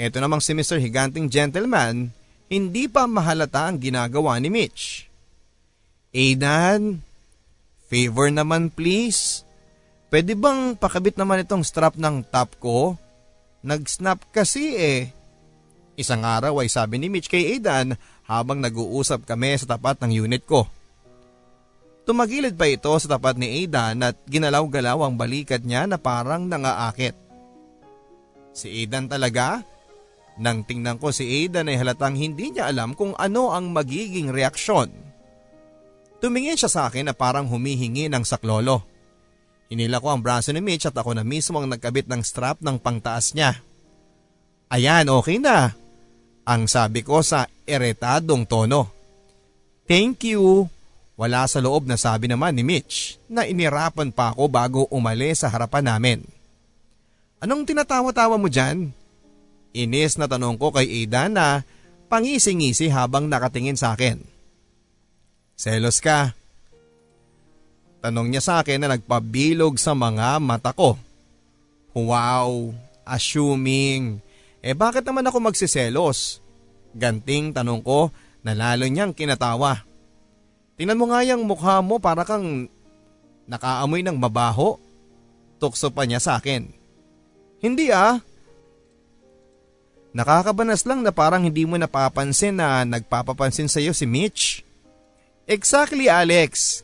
Ito namang si Mr. Higanting Gentleman, hindi pa mahalata ang ginagawa ni Mitch. Aidan, favor naman please. Pwede bang pakabit naman itong strap ng top ko? Nag-snap kasi eh. Isang araw ay sabi ni Mitch kay Aidan habang nag-uusap kami sa tapat ng unit ko. Tumagilid pa ito sa tapat ni Aidan at ginalaw-galaw ang balikat niya na parang nangaakit. Si Aidan talaga? Nang tingnan ko si Aidan ay halatang hindi niya alam kung ano ang magiging reaksyon. Tumingin siya sa akin na parang humihingi ng saklolo. Hinila ko ang braso ni Mitch at ako na mismo ang nagkabit ng strap ng pangtaas niya. Ayan, okay na. Ang sabi ko sa eretadong tono. Thank you. Wala sa loob na sabi naman ni Mitch na inirapan pa ako bago umalis sa harapan namin. Anong tinatawa-tawa mo dyan? Inis na tanong ko kay Aidan na pangisi-ngisi habang nakatingin sa akin. Selos ka. Tanong niya sa akin na nagpabilog sa mga mata ko. Wow, assuming. Eh bakit naman ako magsiselos? Ganting tanong ko na lalo niyang kinatawa. Tingnan mo nga yung mukha mo para kang nakaamoy ng mabaho. Tukso pa niya sa akin. Hindi ah. Nakakabanas lang na parang hindi mo napapansin na nagpapapansin sa iyo si Mitch. Exactly Alex.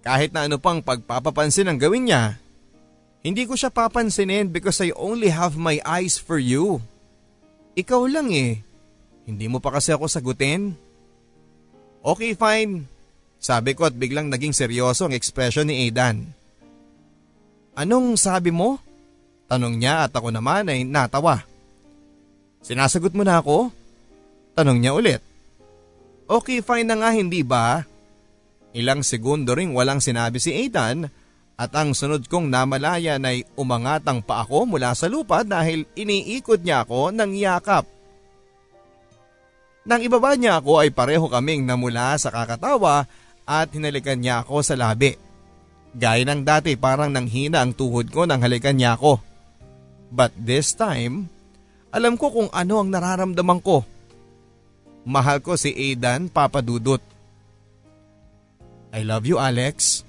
Kahit na ano pang pagpapapansin ang gawin niya, hindi ko siya papansinin because I only have my eyes for you. Ikaw lang eh. Hindi mo pa kasi ako sagutin. Okay fine. Sabi ko at biglang naging seryoso ang ekspresyon ni Aidan. Anong sabi mo? Tanong niya at ako naman ay natawa. Sinasagot mo na ako? Tanong niya ulit. Okay fine na nga hindi ba? Ilang segundo ring walang sinabi si Aidan at ang sunod kong namalayan ay umangatang pa ako mula sa lupa dahil iniikot niya ako ng yakap. Nang ibaba niya ako ay pareho kaming namula sa kakatawa at hinalikan niya ako sa labi. Gaya ng dati parang nanghina ang tuhod ko nang halikan niya ako. But this time, alam ko kung ano ang nararamdaman ko. Mahal ko si Aidan Papadudot. I love you Alex.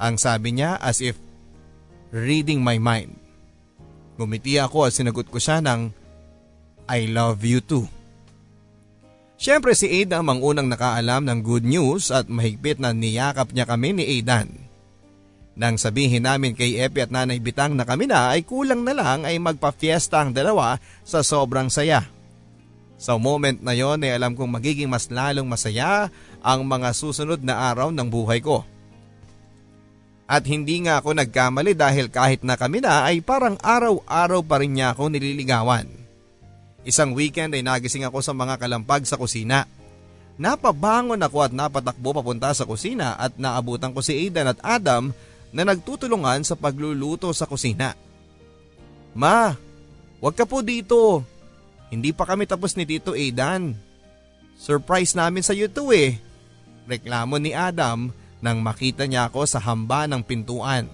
Ang sabi niya as if reading my mind. Gumiti ako at sinagot ko siya ng I love you too. Siyempre si Aidan ang unang nakaalam ng good news at mahigpit na niyakap niya kami ni Aidan. Nang sabihin namin kay Epi at Nanay Bitang na kami na ay kulang na lang ay magpa-fiesta ang dalawa sa sobrang saya. Sa moment na yon ay alam kong magiging mas lalong masaya ang mga susunod na araw ng buhay ko. At hindi nga ako nagkamali dahil kahit na kami na ay parang araw-araw pa rin niya ako nililigawan. Isang weekend ay nagising ako sa mga kalampag sa kusina. Napabangon ako at napatakbo papunta sa kusina at naabutan ko si Aidan at Adam na nagtutulungan sa pagluluto sa kusina. Ma, wag ka po dito. Hindi pa kami tapos ni Tito Aidan. Surprise namin sa iyo to eh. Reklamo ni Adam nang makita niya ako sa hamba ng pintuan.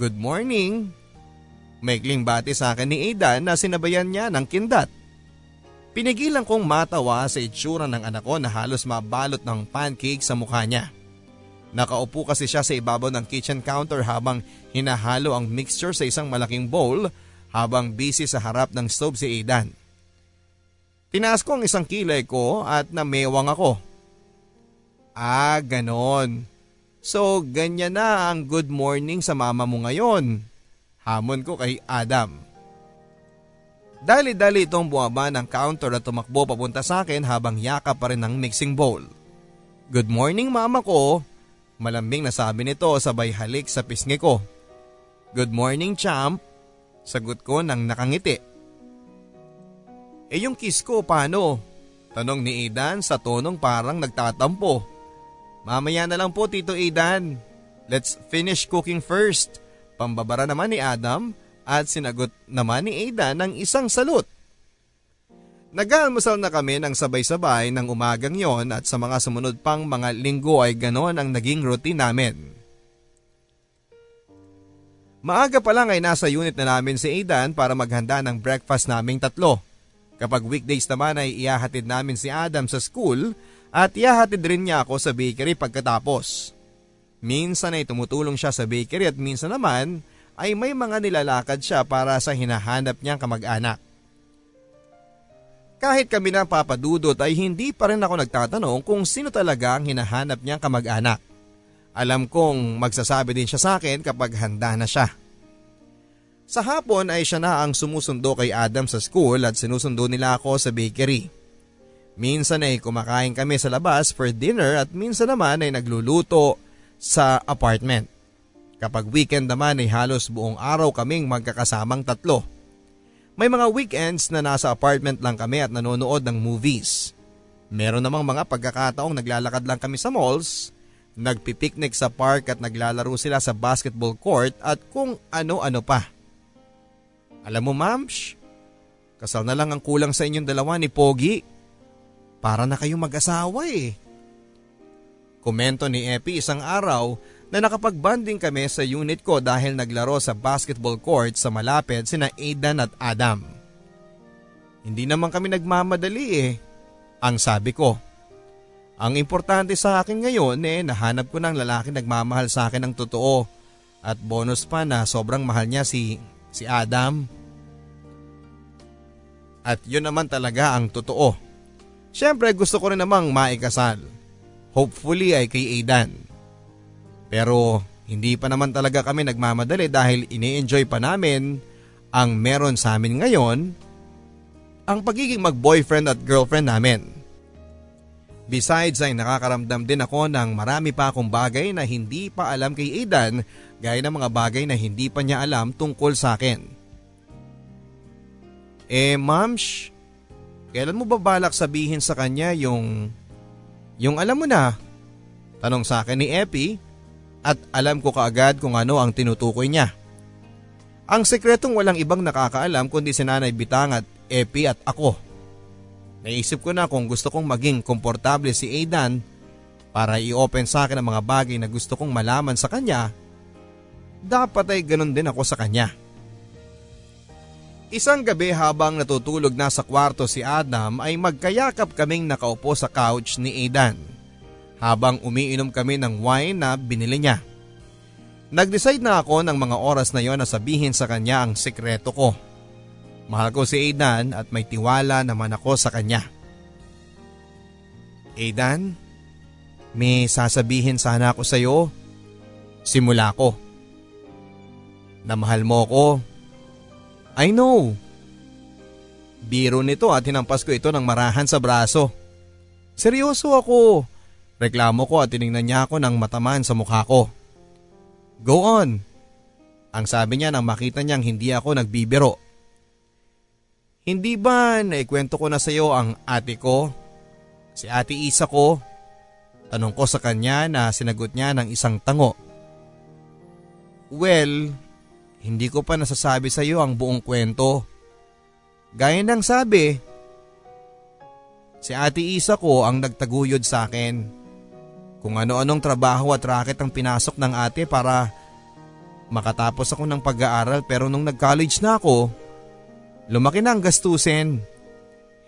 Good morning. Maikling bati sa akin ni Aidan na sinabayan niya ng kindat. Pinigilan kong matawa sa itsura ng anak ko na halos mabalot ng pancake sa mukha niya. Nakaupo kasi siya sa ibabaw ng kitchen counter habang hinahalo ang mixture sa isang malaking bowl habang busy sa harap ng stove si Aidan. Tinaas ko ang isang kilay ko at namewang ako. Ah, ganon. So, ganyan na ang good morning sa mama mo ngayon. Hamon ko kay Adam. Dali-dali itong buwaba ng counter at tumakbo papunta sa akin habang yaka pa rin ng mixing bowl. Good morning mama ko. Malambing na sabi nito sabay halik sa pisngi ko. Good morning champ. Sagot ko nang nakangiti. Eh yung kiss ko paano? Tanong ni Aidan sa tonong parang nagtatampo. Mamaya na lang po Tito Aidan. Let's finish cooking first. Pambabara naman ni Adam at sinagot naman ni Ada ng isang salute. Nag-almusal na kami ng sabay-sabay ng umagang yon at sa mga sumunod pang mga linggo ay ganon ang naging routine namin. Maaga pa lang ay nasa unit na namin si Aidan para maghanda ng breakfast naming tatlo. Kapag weekdays naman ay iyahatid namin si Adam sa school at iyahatid rin niya ako sa bakery pagkatapos. Minsan ay tumutulong siya sa bakery at minsan naman ay may mga nilalakad siya para sa hinahanap niyang kamag-anak. Kahit kami na papadudot ay hindi pa rin ako nagtatanong kung sino talaga ang hinahanap niyang kamag-anak. Alam kong magsasabi din siya sa akin kapag handa na siya. Sa hapon ay siya na ang sumusundo kay Adam sa school at sinusundo nila ako sa bakery. Minsan ay kumakain kami sa labas for dinner at minsan naman ay nagluluto sa apartment. Kapag weekend naman ay halos buong araw kaming magkakasamang tatlo. May mga weekends na nasa apartment lang kami at nanonood ng movies. Meron namang mga pagkakataong naglalakad lang kami sa malls, nagpipiknik sa park at naglalaro sila sa basketball court at kung ano-ano pa. Alam mo Mamsh, kasal na lang ang kulang sa inyong dalawa ni Pogi. Para na kayong mag-asawa eh. Komento ni Epi isang araw na nakapag-bonding kami sa unit ko dahil naglaro sa basketball court sa malapit sina Aidan at Adam. Hindi naman kami nagmamadali eh, ang sabi ko. Ang importante sa akin ngayon eh nahanap ko ng lalaki nagmamahal sa akin ng totoo at bonus pa na sobrang mahal niya si, si Adam. At yun naman talaga ang totoo. Siyempre gusto ko rin namang maikasal. Hopefully ay kay Aidan. Pero hindi pa naman talaga kami nagmamadali dahil ini-enjoy pa namin ang meron sa amin ngayon, ang pagiging mag-boyfriend at girlfriend namin. Besides ay nakakaramdam din ako ng marami pa akong bagay na hindi pa alam kay Aidan gaya ng mga bagay na hindi pa niya alam tungkol sa akin. Eh mamsh, kailan mo ba balak sabihin sa kanya yung, yung alam mo na? Tanong sa akin ni Epi at alam ko kaagad kung ano ang tinutukoy niya. Ang sekretong walang ibang nakakaalam kundi si Nanay Bitang at Epi at ako. Naisip ko na kung gusto kong maging komportable si Aidan para i-open sa akin ang mga bagay na gusto kong malaman sa kanya, dapat ay ganun din ako sa kanya. Isang gabi habang natutulog na sa kwarto si Adam ay magkayakap kaming nakaupo sa couch ni Aidan habang umiinom kami ng wine na binili niya. Nag-decide na ako ng mga oras na yon na sabihin sa kanya ang sekreto ko. Mahal ko si Aidan at may tiwala naman ako sa kanya. Aidan, may sasabihin sana ako sa iyo. Simula ko. Na mahal mo ko. I know. Biro nito at hinampas ko ito ng marahan sa braso. Seryoso ako. Reklamo ko at tiningnan niya ako ng mataman sa mukha ko. Go on. Ang sabi niya nang makita niyang hindi ako nagbibiro. Hindi ba naikwento ko na sa iyo ang ate ko? Si ate Isa ko, tanong ko sa kanya na sinagot niya ng isang tango. Well, hindi ko pa nasasabi sa iyo ang buong kwento. Gaya ng sabi, si ate Isa ko ang nagtaguyod sa akin. Kung ano-anong trabaho at racket ang pinasok ng ate para makatapos ako ng pag-aaral pero nung nag-college na ako, lumaki na ang gastusin.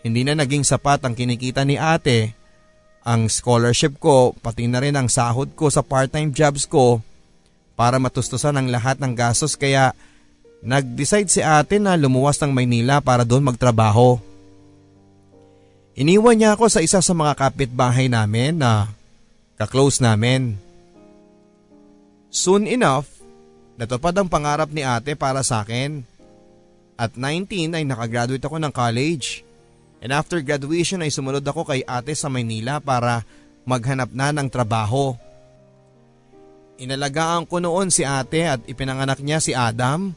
Hindi na naging sapat ang kinikita ni ate. Ang scholarship ko pati na rin ang sahod ko sa part-time jobs ko para matustusan ang lahat ng gastos kaya nag-decide si ate na lumuwas ng Maynila para doon magtrabaho. Iniwan niya ako sa isa sa mga kapitbahay namin na kaklose namin. Soon enough, natupad ang pangarap ni ate para sa akin. At 19 ay nakagraduate ako ng college. And after graduation ay sumunod ako kay ate sa Maynila para maghanap na ng trabaho. Inalagaan ko noon si ate at ipinanganak niya si Adam.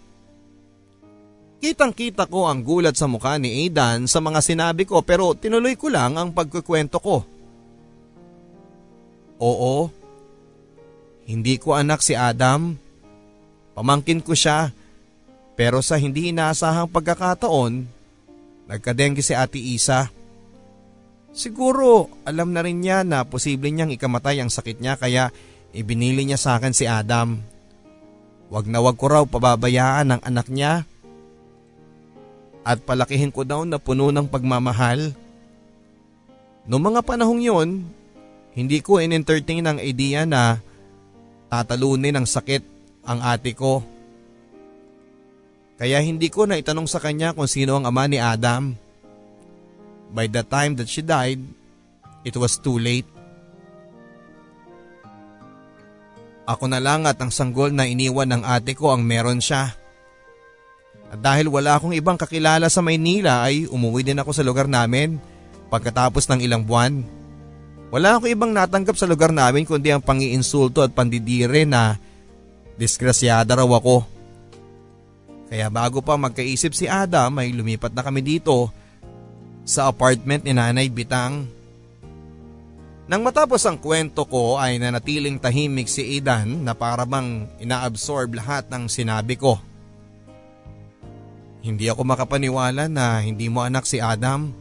Kitang kita ko ang gulat sa mukha ni Aidan sa mga sinabi ko pero tinuloy ko lang ang pagkukwento ko. Oo, hindi ko anak si Adam. Pamangkin ko siya pero sa hindi inaasahang pagkakataon Nagkadengge si Ate Isa. Siguro alam na rin niya na posible niyang ikamatay ang sakit niya kaya ibinili niya sa akin si Adam. Wag na wag ko raw pababayaan ang anak niya. At palakihin ko daw na puno ng pagmamahal. Noong mga panahong yon, hindi ko in-entertain ang idea na tatalunin ng sakit ang ate ko. Kaya hindi ko na itanong sa kanya kung sino ang ama ni Adam. By the time that she died, it was too late. Ako na lang at ang sanggol na iniwan ng ate ko ang meron siya. At dahil wala akong ibang kakilala sa Maynila ay umuwi din ako sa lugar namin pagkatapos ng ilang buwan. Wala akong ibang natanggap sa lugar namin kundi ang pangiinsulto at pandidire na disgrasyada raw ako. Kaya bago pa magkaisip si Adam ay lumipat na kami dito sa apartment ni Nanay Bitang. Nang matapos ang kwento ko ay nanatiling tahimik si Aidan na para bang inaabsorb lahat ng sinabi ko. Hindi ako makapaniwala na hindi mo anak si Adam.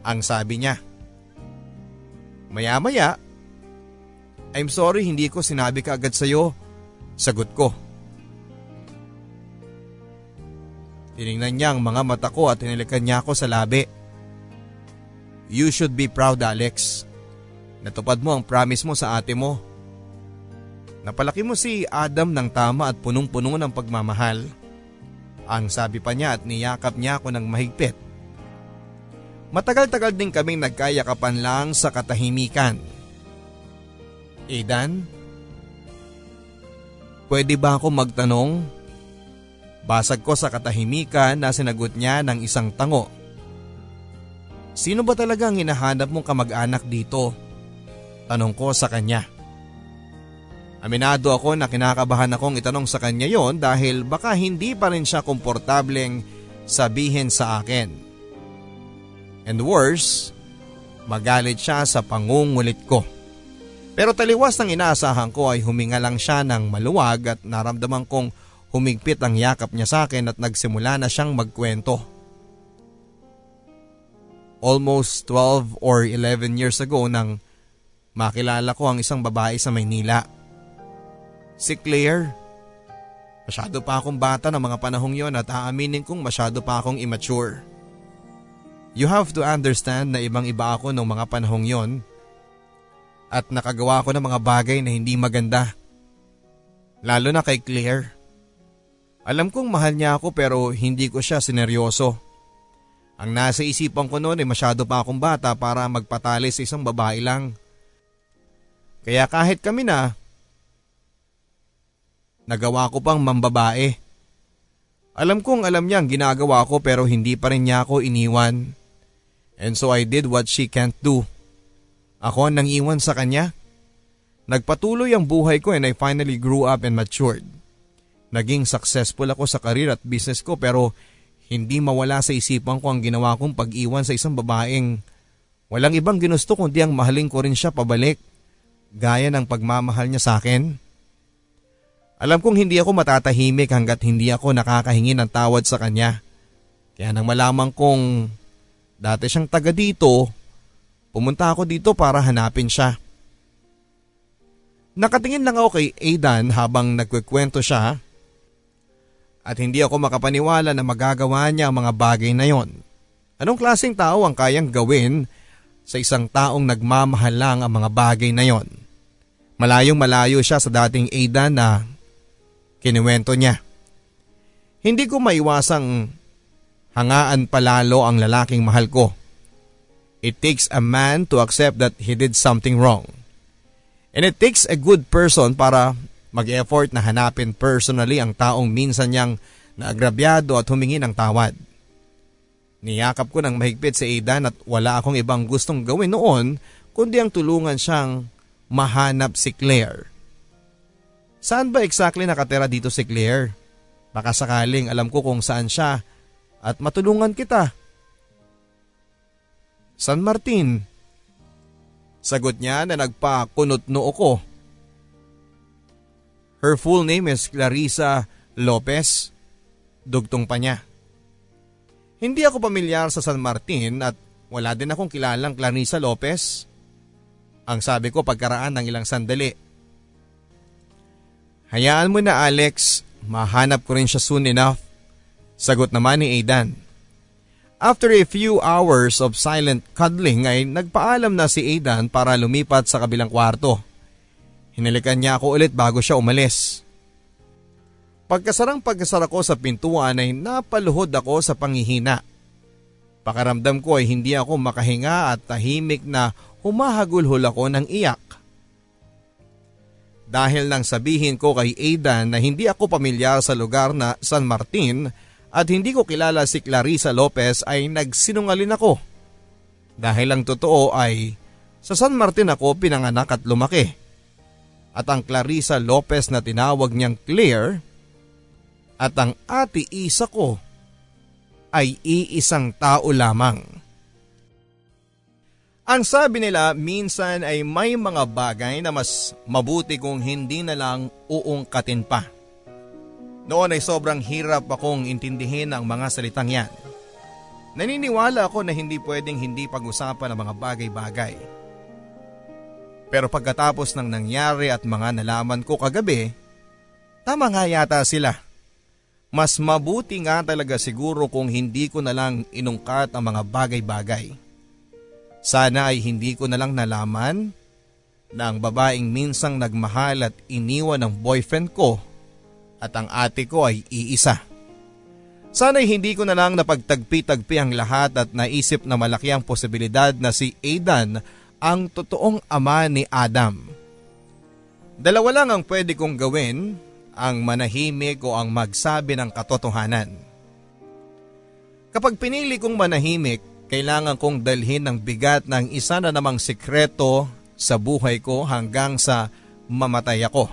Ang sabi niya. Maya maya, I'm sorry hindi ko sinabi ka agad sa'yo. Sagot ko. Tiningnan niya ang mga mata ko at tinilikan niya ako sa labi. You should be proud Alex. Natupad mo ang promise mo sa ate mo. Napalaki mo si Adam ng tama at punong-puno ng pagmamahal. Ang sabi pa niya at niyakap niya ako ng mahigpit. Matagal-tagal din kaming nagkayakapan lang sa katahimikan. Aidan, pwede ba ako magtanong Basag ko sa katahimikan na sinagot niya ng isang tango. Sino ba talaga ang hinahanap mong kamag-anak dito? Tanong ko sa kanya. Aminado ako na kinakabahan akong itanong sa kanya yon dahil baka hindi pa rin siya komportableng sabihin sa akin. And worse, magalit siya sa pangungulit ko. Pero taliwas ng inaasahan ko ay huminga lang siya ng maluwag at naramdaman kong Humigpit ang yakap niya sa akin at nagsimula na siyang magkwento. Almost 12 or 11 years ago nang makilala ko ang isang babae sa Maynila. Si Claire. Masyado pa akong bata ng mga panahong yon at aaminin kong masyado pa akong immature. You have to understand na ibang iba ako ng mga panahong yon at nakagawa ko ng mga bagay na hindi maganda. Lalo na kay Claire. Alam kong mahal niya ako pero hindi ko siya sineryoso. Ang nasa isipan ko noon ay masyado pa akong bata para magpatali sa isang babae lang. Kaya kahit kami na, nagawa ko pang mambabae. Alam kong alam niya ang ginagawa ko pero hindi pa rin niya ako iniwan. And so I did what she can't do. Ako ang nangiwan sa kanya. Nagpatuloy ang buhay ko and I finally grew up and matured. Naging successful ako sa karir at business ko pero hindi mawala sa isipan ko ang ginawa kong pag-iwan sa isang babaeng Walang ibang ginusto kundi ang mahalin ko rin siya pabalik, gaya ng pagmamahal niya sa akin. Alam kong hindi ako matatahimik hanggat hindi ako nakakahingi ng tawad sa kanya. Kaya nang malaman kong dati siyang taga dito, pumunta ako dito para hanapin siya. Nakatingin lang ako kay Aidan habang nagkikwento siya at hindi ako makapaniwala na magagawa niya ang mga bagay na yon. Anong klaseng tao ang kayang gawin sa isang taong nagmamahal lang ang mga bagay na yon? Malayong malayo siya sa dating Aidan na kinuwento niya. Hindi ko maiwasang hangaan palalo ang lalaking mahal ko. It takes a man to accept that he did something wrong. And it takes a good person para mag-effort na hanapin personally ang taong minsan niyang naagrabyado at humingi ng tawad. Niyakap ko ng mahigpit si Aidan at wala akong ibang gustong gawin noon kundi ang tulungan siyang mahanap si Claire. Saan ba exactly nakatira dito si Claire? Baka sakaling alam ko kung saan siya at matulungan kita. San Martin. Sagot niya na nagpakunot noo ko. Her full name is Clarissa Lopez. Dugtong pa niya. Hindi ako pamilyar sa San Martin at wala din akong kilalang Clarissa Lopez. Ang sabi ko pagkaraan ng ilang sandali. Hayaan mo na Alex, mahanap ko rin siya soon enough. Sagot naman ni Aidan. After a few hours of silent cuddling ay nagpaalam na si Aidan para lumipat sa kabilang kwarto. Hinalikan niya ako ulit bago siya umalis. Pagkasarang pagkasara ko sa pintuan ay napaluhod ako sa pangihina. Pakaramdam ko ay hindi ako makahinga at tahimik na humahagulhol ako ng iyak. Dahil nang sabihin ko kay Aidan na hindi ako pamilyar sa lugar na San Martin at hindi ko kilala si Clarissa Lopez ay nagsinungalin ako. Dahil ang totoo ay sa San Martin ako pinanganak at lumaki. At ang Clarissa Lopez na tinawag niyang Claire at ang ati isa ko ay iisang tao lamang. Ang sabi nila minsan ay may mga bagay na mas mabuti kung hindi na lang uungkatin pa. Noon ay sobrang hirap akong intindihin ang mga salitang yan. Naniniwala ako na hindi pwedeng hindi pag-usapan ang mga bagay-bagay. Pero pagkatapos ng nangyari at mga nalaman ko kagabi, tama nga yata sila. Mas mabuti nga talaga siguro kung hindi ko na lang inungkat ang mga bagay-bagay. Sana ay hindi ko na lang nalaman na ang babaeng minsang nagmahal at iniwan ng boyfriend ko at ang ate ko ay iisa. Sana'y hindi ko na lang napagtagpi-tagpi ang lahat at naisip na malaki ang posibilidad na si Aidan ang totoong ama ni Adam. Dalawa lang ang pwede kong gawin, ang manahimik o ang magsabi ng katotohanan. Kapag pinili kong manahimik, kailangan kong dalhin ng bigat ng isa na namang sikreto sa buhay ko hanggang sa mamatay ako.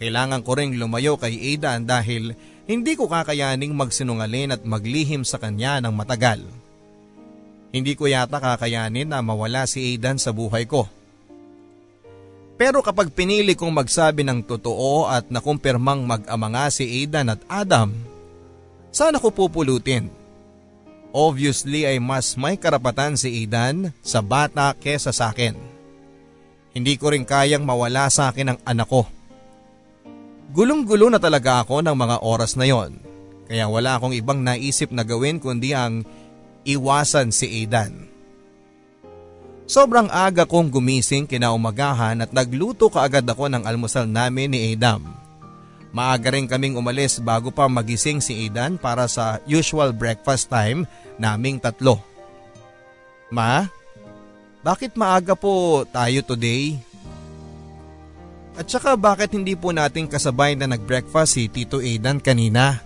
Kailangan ko ring lumayo kay Aidan dahil hindi ko kakayaning magsinungalin at maglihim sa kanya ng matagal. Hindi ko yata kakayanin na mawala si Aidan sa buhay ko. Pero kapag pinili kong magsabi ng totoo at nakumpirmang mag-ama nga si Aidan at Adam, sana ko pupulutin. Obviously ay mas may karapatan si Aidan sa bata kesa sa akin. Hindi ko rin kayang mawala sa akin ang anak ko. Gulong-gulo na talaga ako ng mga oras na yon. Kaya wala akong ibang naisip na gawin kundi ang iwasan si Aidan. Sobrang aga kong gumising kinaumagahan at nagluto kaagad ako ng almusal namin ni Adam. Maaga rin kaming umalis bago pa magising si Aidan para sa usual breakfast time naming tatlo. Ma, bakit maaga po tayo today? At saka bakit hindi po natin kasabay na nag-breakfast si Tito Aidan kanina?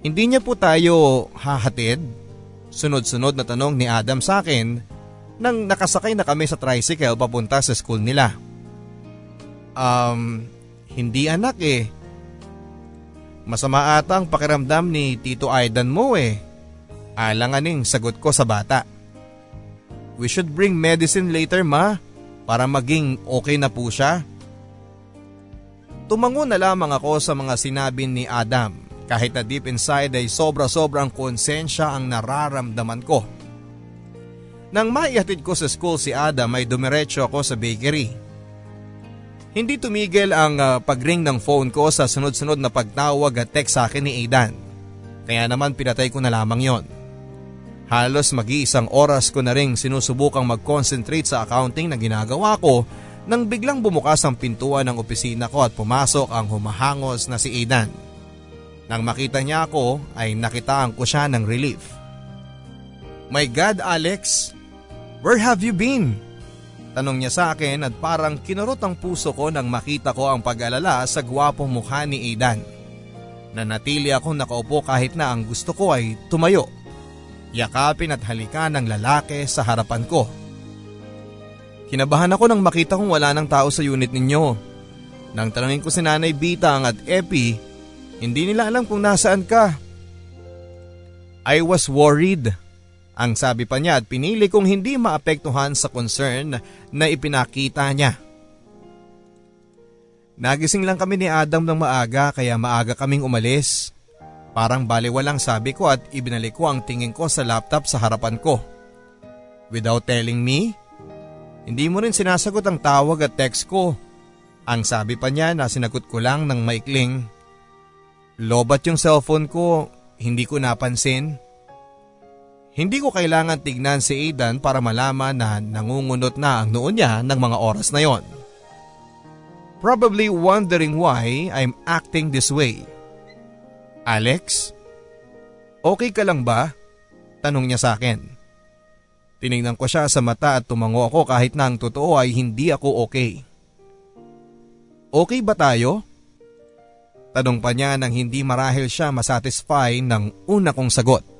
Hindi niya po tayo hahatid? Sunod-sunod na tanong ni Adam sa akin nang nakasakay na kami sa tricycle papunta sa school nila. Um, hindi anak eh. Masama ata ang pakiramdam ni Tito Aidan mo eh. Alanganing sagot ko sa bata. We should bring medicine later ma para maging okay na po siya. Tumango na lamang ako sa mga sinabi ni Adam kahit na deep inside ay sobra-sobrang konsensya ang nararamdaman ko. Nang maihatid ko sa school si Adam ay dumiretso ako sa bakery. Hindi tumigil ang uh, pagring ng phone ko sa sunod-sunod na pagtawag at text sa akin ni Aidan. Kaya naman pinatay ko na lamang yon. Halos mag-iisang oras ko na rin sinusubukang mag-concentrate sa accounting na ginagawa ko nang biglang bumukas ang pintuan ng opisina ko at pumasok ang humahangos na si Aidan. Nang makita niya ako ay nakitaan ko siya ng relief. My God Alex, where have you been? Tanong niya sa akin at parang kinurot ang puso ko nang makita ko ang pag-alala sa gwapong mukha ni Aidan. Nanatili akong nakaupo kahit na ang gusto ko ay tumayo yakapin at halikan ng lalaki sa harapan ko. Kinabahan ako nang makita kong wala ng tao sa unit ninyo. Nang tanungin ko si Nanay Bitang at Epi, hindi nila alam kung nasaan ka. I was worried. Ang sabi pa niya at pinili kong hindi maapektuhan sa concern na ipinakita niya. Nagising lang kami ni Adam ng maaga kaya maaga kaming umalis. Parang baliwalang sabi ko at ibinalik ko ang tingin ko sa laptop sa harapan ko. Without telling me, hindi mo rin sinasagot ang tawag at text ko. Ang sabi pa niya na sinagot ko lang ng maikling. Lobat yung cellphone ko, hindi ko napansin. Hindi ko kailangan tignan si Aidan para malaman na nangungunot na ang noon niya ng mga oras na yon. Probably wondering why I'm acting this way. Alex? Okay ka lang ba? Tanong niya sa akin. Tiningnan ko siya sa mata at tumango ako kahit na ang totoo ay hindi ako okay. Okay ba tayo? Tanong pa niya nang hindi marahil siya masatisfy ng una kong sagot.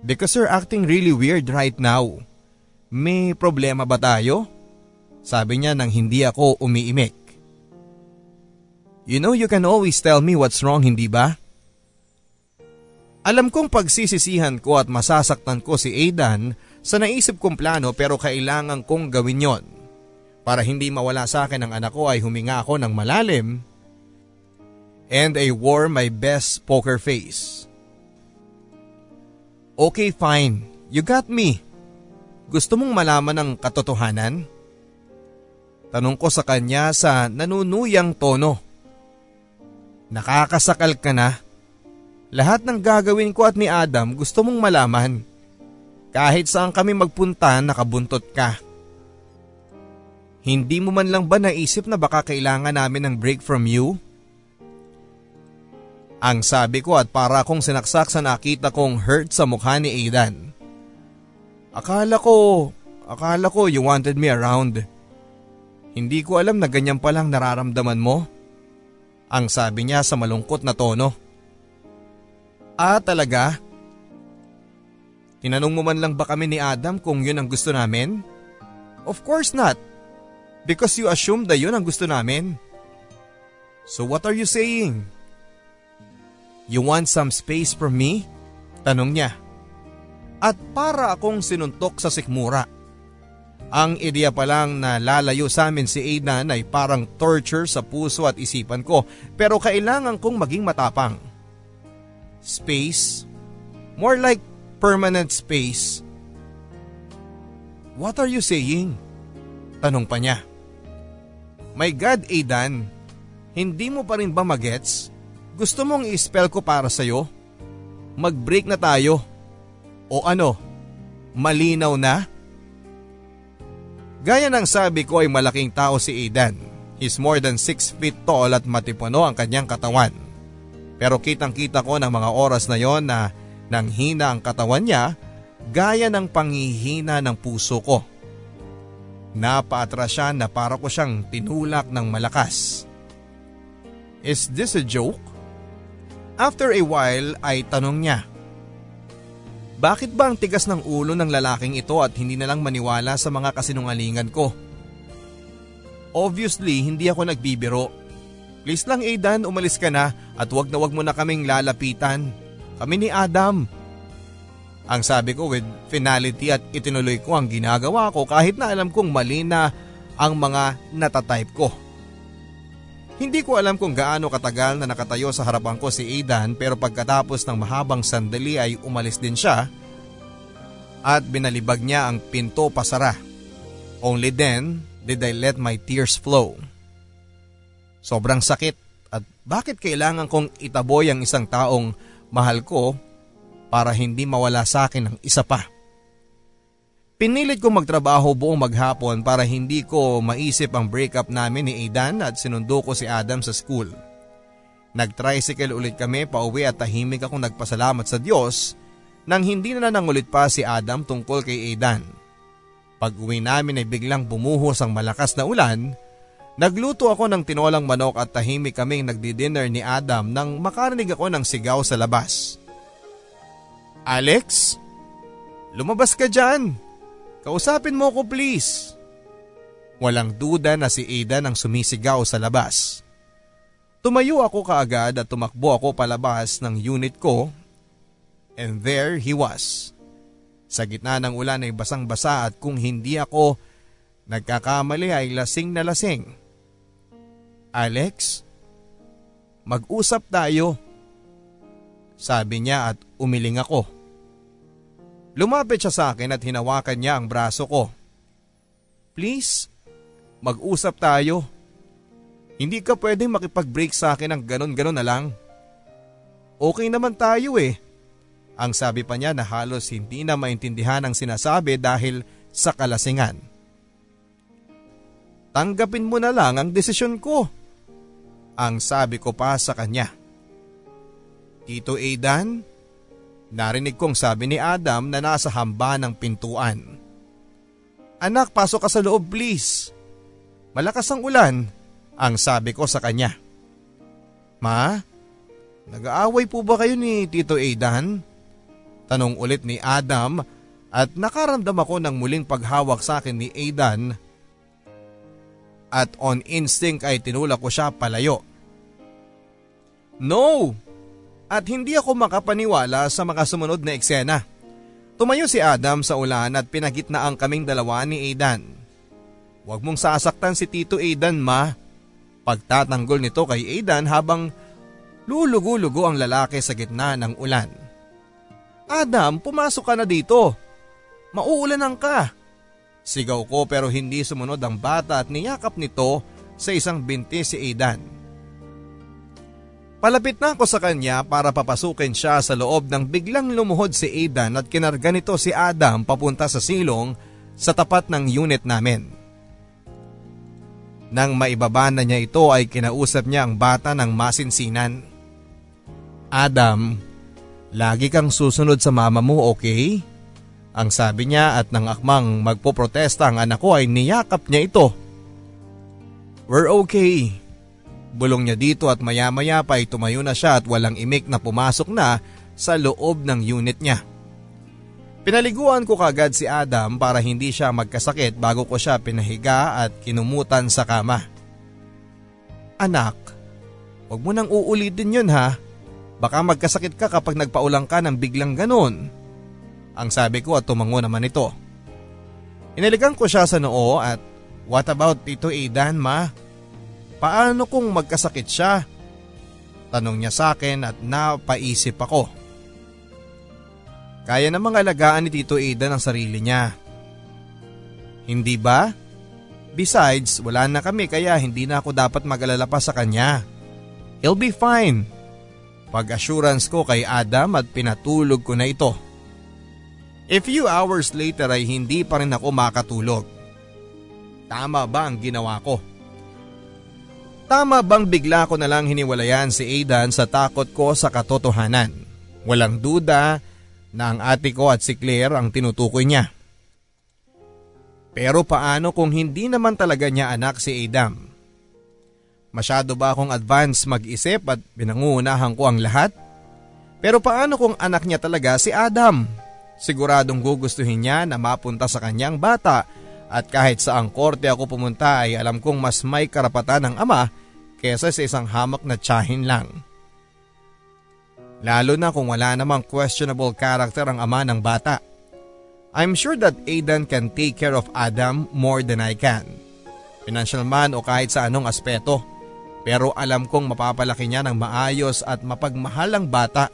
Because you're acting really weird right now. May problema ba tayo? Sabi niya nang hindi ako umiimik. You know you can always tell me what's wrong, hindi ba? Alam kong pagsisisihan ko at masasaktan ko si Aidan sa naisip kong plano pero kailangan kong gawin yon. Para hindi mawala sa akin ang anak ko ay huminga ako ng malalim and I wore my best poker face. Okay fine, you got me. Gusto mong malaman ang katotohanan? Tanong ko sa kanya sa nanunuyang tono. Nakakasakal ka na? Lahat ng gagawin ko at ni Adam gusto mong malaman. Kahit saan kami magpunta nakabuntot ka. Hindi mo man lang ba naisip na baka kailangan namin ng break from you? Ang sabi ko at para akong sinaksak sa nakita kong hurt sa mukha ni Aidan. Akala ko, akala ko you wanted me around. Hindi ko alam na ganyan palang nararamdaman mo. Ang sabi niya sa malungkot na tono. Ah, talaga? Tinanong mo man lang ba kami ni Adam kung yun ang gusto namin? Of course not. Because you assumed na yun ang gusto namin. So what are you saying? You want some space from me? Tanong niya. At para akong sinuntok sa sikmura. Ang ideya pa lang na lalayo sa amin si Aidan ay parang torture sa puso at isipan ko pero kailangan kong maging matapang space, more like permanent space. What are you saying? Tanong pa niya. My God, Aidan, hindi mo pa rin ba magets? Gusto mong i-spell ko para sa'yo? Mag-break na tayo. O ano, malinaw na? Gaya ng sabi ko ay malaking tao si Aidan. He's more than 6 feet tall at matipuno ang kanyang katawan. Pero kitang kita ko ng mga oras na yon na nanghina ang katawan niya gaya ng panghihina ng puso ko. Napaatras siya na para ko siyang tinulak ng malakas. Is this a joke? After a while ay tanong niya. Bakit ba ang tigas ng ulo ng lalaking ito at hindi na lang maniwala sa mga kasinungalingan ko? Obviously, hindi ako nagbibiro. Please lang Aidan, umalis ka na at wag na wag mo na kaming lalapitan. Kami ni Adam. Ang sabi ko with finality at itinuloy ko ang ginagawa ko kahit na alam kong mali na ang mga natatype ko. Hindi ko alam kung gaano katagal na nakatayo sa harapan ko si Aidan pero pagkatapos ng mahabang sandali ay umalis din siya at binalibag niya ang pinto pasara. Only then did I let my tears flow. Sobrang sakit at bakit kailangan kong itaboy ang isang taong mahal ko para hindi mawala sa akin ng isa pa. Pinilit kong magtrabaho buong maghapon para hindi ko maisip ang breakup namin ni Aidan at sinundo ko si Adam sa school. Nag-tricycle ulit kami pauwi at tahimik akong nagpasalamat sa Diyos nang hindi na nanangulit pa si Adam tungkol kay Aidan. Pag uwi namin ay biglang bumuhos ang malakas na ulan, nagluto ako ng tinolang manok at tahimik kaming nagdi-dinner ni Adam nang makarinig ako ng sigaw sa labas. Alex? Lumabas ka dyan! Kausapin mo ko please. Walang duda na si Aidan ang sumisigaw sa labas. Tumayo ako kaagad at tumakbo ako palabas ng unit ko and there he was. Sa gitna ng ulan ay basang-basa at kung hindi ako nagkakamali ay lasing na lasing. Alex, mag-usap tayo. Sabi niya at umiling ako. Lumapit siya sa akin at hinawakan niya ang braso ko. Please, mag-usap tayo. Hindi ka pwedeng makipag-break sa akin ng ganon-ganon na lang. Okay naman tayo eh. Ang sabi pa niya na halos hindi na maintindihan ang sinasabi dahil sa kalasingan. Tanggapin mo na lang ang desisyon ko. Ang sabi ko pa sa kanya. Tito Aidan, Narinig kong sabi ni Adam na nasa hamba ng pintuan. Anak, pasok ka sa loob please. Malakas ang ulan, ang sabi ko sa kanya. Ma, nag-aaway po ba kayo ni Tito Aidan? Tanong ulit ni Adam at nakaramdam ako ng muling paghawak sa akin ni Aidan at on instinct ay tinulak ko siya palayo. No! At hindi ako makapaniwala sa mga sumunod na eksena. Tumayo si Adam sa ulan at pinagitnaan kaming dalawa ni Aidan. Huwag mong sasaktan si Tito Aidan ma. Pagtatanggol nito kay Aidan habang lulugo-lugo ang lalaki sa gitna ng ulan. Adam, pumasok ka na dito. Mauulanan ka. Sigaw ko pero hindi sumunod ang bata at niyakap nito sa isang binti si Aidan. Palapit na ako sa kanya para papasukin siya sa loob ng biglang lumuhod si Aidan at kinarga nito si Adam papunta sa silong sa tapat ng unit namin. Nang maibaba na niya ito ay kinausap niya ang bata ng masinsinan. Adam, lagi kang susunod sa mama mo okay? Ang sabi niya at nang akmang magpoprotesta ang anak ko ay niyakap niya ito. We're okay. Bulong niya dito at maya-maya pa ay tumayo na siya at walang imik na pumasok na sa loob ng unit niya. Pinaliguan ko kagad si Adam para hindi siya magkasakit bago ko siya pinahiga at kinumutan sa kama. Anak, huwag mo nang uulitin yun ha. Baka magkasakit ka kapag nagpaulang ka ng biglang ganun. Ang sabi ko at tumango naman ito. Inaligan ko siya sa noo at what about Tito Aidan ma? Paano kung magkasakit siya? Tanong niya sa akin at napaisip ako. Kaya namang alagaan ni Tito Ida ng sarili niya. Hindi ba? Besides, wala na kami kaya hindi na ako dapat mag-alala pa sa kanya. He'll be fine. Pag-assurance ko kay Adam at pinatulog ko na ito. A few hours later ay hindi pa rin ako makatulog. Tama ba ang ginawa ko? Tama bang bigla ko na lang hiniwalayan si Aidan sa takot ko sa katotohanan? Walang duda na ang ate ko at si Claire ang tinutukoy niya. Pero paano kung hindi naman talaga niya anak si Adam? Masyado ba akong advance mag-isip at binangunahan ko ang lahat? Pero paano kung anak niya talaga si Adam? Siguradong gugustuhin niya na mapunta sa kanyang bata at kahit sa ang korte ako pumunta ay alam kong mas may karapatan ng ama kesa sa isang hamak na tsahin lang. Lalo na kung wala namang questionable character ang ama ng bata. I'm sure that Aidan can take care of Adam more than I can. Financial man o kahit sa anong aspeto. Pero alam kong mapapalaki niya ng maayos at mapagmahal ang bata.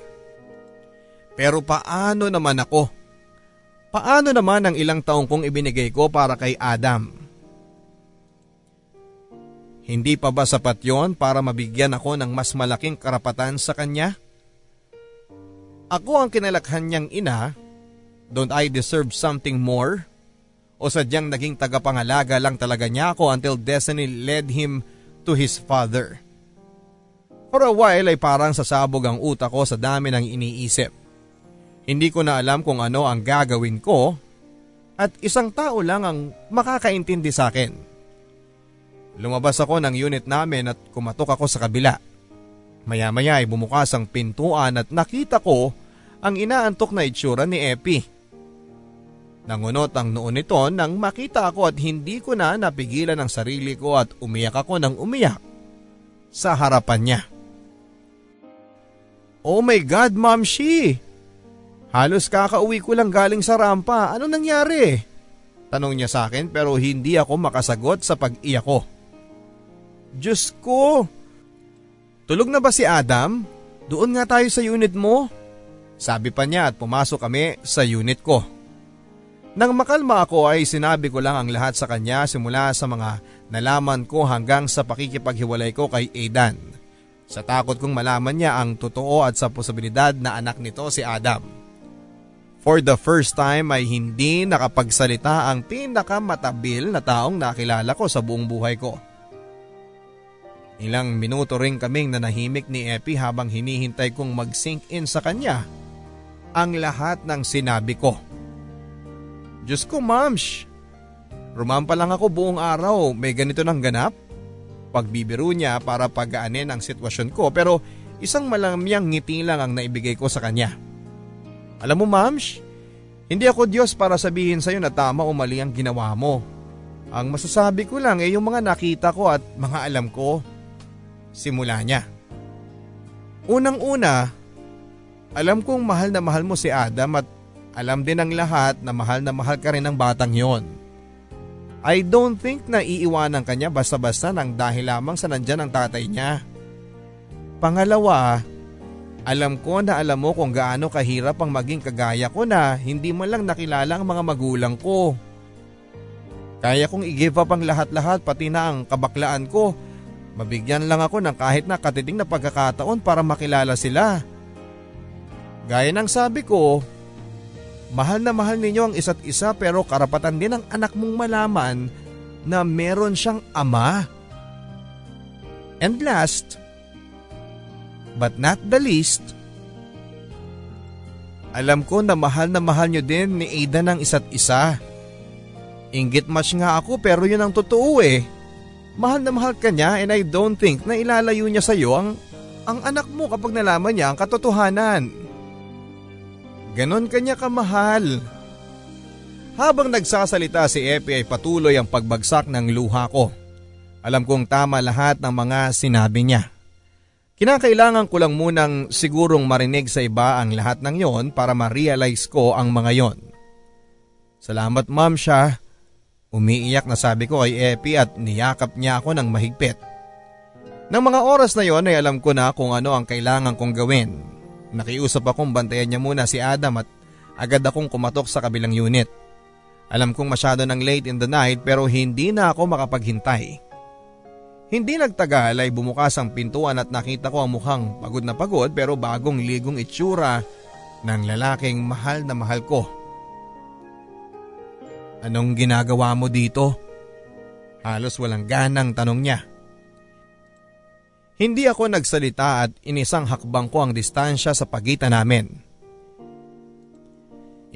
Pero paano naman ako? Paano naman ang ilang taong kong ibinigay ko para kay Adam? Hindi pa ba sapat yon para mabigyan ako ng mas malaking karapatan sa kanya? Ako ang kinalakhan niyang ina, don't I deserve something more? O sadyang naging tagapangalaga lang talaga niya ako until destiny led him to his father. For a while ay parang sasabog ang utak ko sa dami ng iniisip. Hindi ko na alam kung ano ang gagawin ko at isang tao lang ang makakaintindi sa akin. Lumabas ako ng unit namin at kumatok ako sa kabila. Maya-maya ay bumukas ang pintuan at nakita ko ang inaantok na itsura ni Epi. Nangunot ang noon nito nang makita ako at hindi ko na napigilan ang sarili ko at umiyak ako ng umiyak sa harapan niya. Oh my God, Ma'am Shi! Halos kakauwi ko lang galing sa rampa. Ano nangyari? Tanong niya sa akin pero hindi ako makasagot sa pag-iyak ko. Diyos ko, Tulog na ba si Adam? Doon nga tayo sa unit mo. Sabi pa niya at pumasok kami sa unit ko. Nang makalma ako ay sinabi ko lang ang lahat sa kanya simula sa mga nalaman ko hanggang sa pakikipaghiwalay ko kay Aidan. Sa takot kong malaman niya ang totoo at sa posibilidad na anak nito si Adam. For the first time ay hindi nakapagsalita ang pinakamatabil na taong nakilala ko sa buong buhay ko. Ilang minuto rin kaming nanahimik ni Epi habang hinihintay kong mag-sink in sa kanya ang lahat ng sinabi ko. Diyos ko mams, rumampa lang ako buong araw, may ganito nang ganap? Pagbibiro niya para pagaanin ang sitwasyon ko pero isang malamyang ngiti lang ang naibigay ko sa kanya. Alam mo mams, hindi ako Diyos para sabihin sa iyo na tama o mali ang ginawa mo. Ang masasabi ko lang ay yung mga nakita ko at mga alam ko simula niya. Unang-una, alam kong mahal na mahal mo si Adam at alam din ng lahat na mahal na mahal ka rin ng batang yon. I don't think na iiwanan ka niya basta-basta nang dahil lamang sa nandyan ang tatay niya. Pangalawa, alam ko na alam mo kung gaano kahirap ang maging kagaya ko na hindi man lang nakilala ang mga magulang ko. Kaya kong i-give up ang lahat-lahat pati na ang kabaklaan ko Mabigyan lang ako ng kahit na katiting na pagkakataon para makilala sila. Gaya ng sabi ko, mahal na mahal ninyo ang isa't isa pero karapatan din ng anak mong malaman na meron siyang ama. And last, but not the least, alam ko na mahal na mahal nyo din ni Ada ng isa't isa. Ingit match nga ako pero yun ang totoo eh. Mahal na mahal ka niya and I don't think na ilalayo niya sa iyo ang, ang anak mo kapag nalaman niya ang katotohanan. Ganon kanya kamahal. Habang nagsasalita si Epi ay patuloy ang pagbagsak ng luha ko. Alam kong tama lahat ng mga sinabi niya. Kinakailangan ko lang munang sigurong marinig sa iba ang lahat ng yon para ma-realize ko ang mga yon. Salamat ma'am siya Umiiyak na sabi ko kay Epi at niyakap niya ako ng mahigpit. Nang mga oras na yon ay alam ko na kung ano ang kailangan kong gawin. Nakiusap akong bantayan niya muna si Adam at agad akong kumatok sa kabilang unit. Alam kong masyado ng late in the night pero hindi na ako makapaghintay. Hindi nagtagal ay bumukas ang pintuan at nakita ko ang mukhang pagod na pagod pero bagong ligong itsura ng lalaking mahal na mahal ko. Anong ginagawa mo dito? Halos walang ganang tanong niya. Hindi ako nagsalita at inisang hakbang ko ang distansya sa pagitan namin.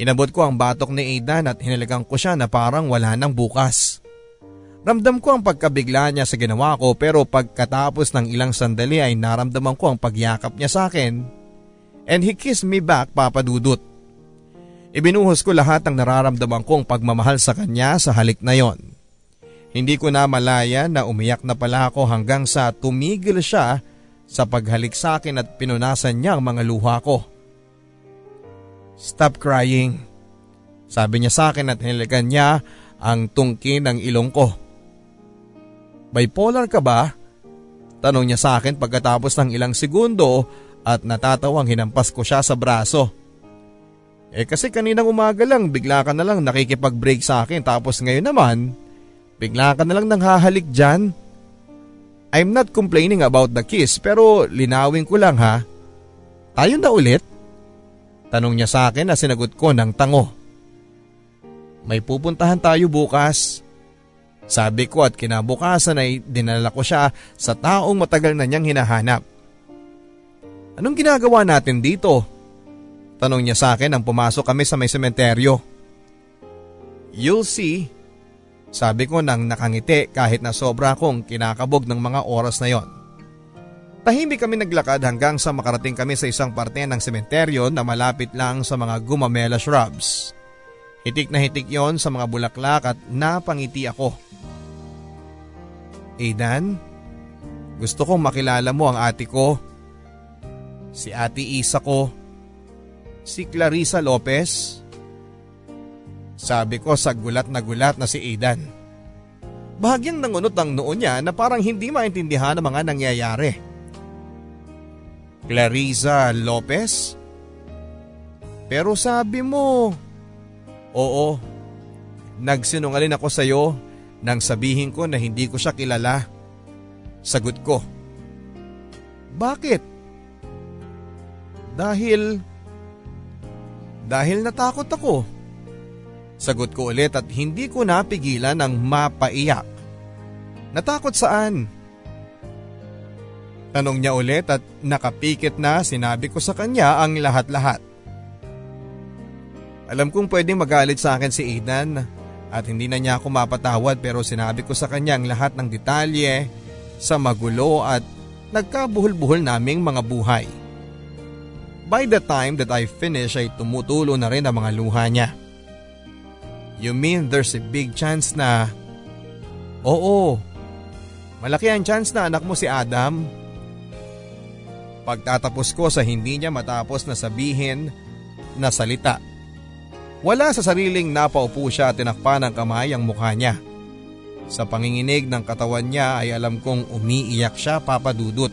Inabot ko ang batok ni Aidan at hinalagang ko siya na parang wala nang bukas. Ramdam ko ang pagkabigla niya sa ginawa ko pero pagkatapos ng ilang sandali ay naramdaman ko ang pagyakap niya sa akin and he kissed me back papadudot. Ibinuhos ko lahat ng nararamdaman kong pagmamahal sa kanya sa halik na yon. Hindi ko na malaya na umiyak na pala ako hanggang sa tumigil siya sa paghalik sa akin at pinunasan niya ang mga luha ko. Stop crying. Sabi niya sa akin at hinilikan niya ang tungkin ng ilong ko. Bipolar ka ba? Tanong niya sa akin pagkatapos ng ilang segundo at natatawang hinampas ko siya sa braso. Eh kasi kaninang umaga lang bigla ka na lang nakikipag-break sa akin tapos ngayon naman bigla ka na lang nang hahalik dyan. I'm not complaining about the kiss pero linawin ko lang ha. Tayo na ulit? Tanong niya sa akin na sinagot ko ng tango. May pupuntahan tayo bukas. Sabi ko at kinabukasan ay dinala ko siya sa taong matagal na niyang hinahanap. Anong ginagawa natin dito? Tanong niya sa akin nang pumasok kami sa may sementeryo. You'll see. Sabi ko nang nakangiti kahit na sobra akong kinakabog ng mga oras na yon. Tahimik kami naglakad hanggang sa makarating kami sa isang parte ng sementeryo na malapit lang sa mga gumamela shrubs. Hitik na hitik yon sa mga bulaklak at napangiti ako. Aidan, gusto kong makilala mo ang ate ko. Si ate Isa ko. Si Clarissa Lopez. Sabi ko sa gulat na gulat na si Aidan. Bahagyang nangunot ang noon niya na parang hindi maintindihan ang mga nangyayari. Clarissa Lopez? Pero sabi mo, oo, nagsinungalin ako sa iyo nang sabihin ko na hindi ko siya kilala. Sagot ko. Bakit? Dahil, dahil natakot ako. Sagot ko ulit at hindi ko napigilan ng mapaiyak. Natakot saan? Tanong niya ulit at nakapikit na sinabi ko sa kanya ang lahat-lahat. Alam kong pwedeng magalit sa akin si Aidan at hindi na niya ako mapatawad pero sinabi ko sa kanya ang lahat ng detalye sa magulo at nagkabuhol-buhol naming mga buhay. By the time that I finish ay tumutulo na rin ang mga luha niya. You mean there's a big chance na… Oo, malaki ang chance na anak mo si Adam Pagtatapos ko sa hindi niya matapos na sabihin na salita. Wala sa sariling napaupo siya at tinakpan ng kamay ang mukha niya. Sa panginginig ng katawan niya ay alam kong umiiyak siya papadudot.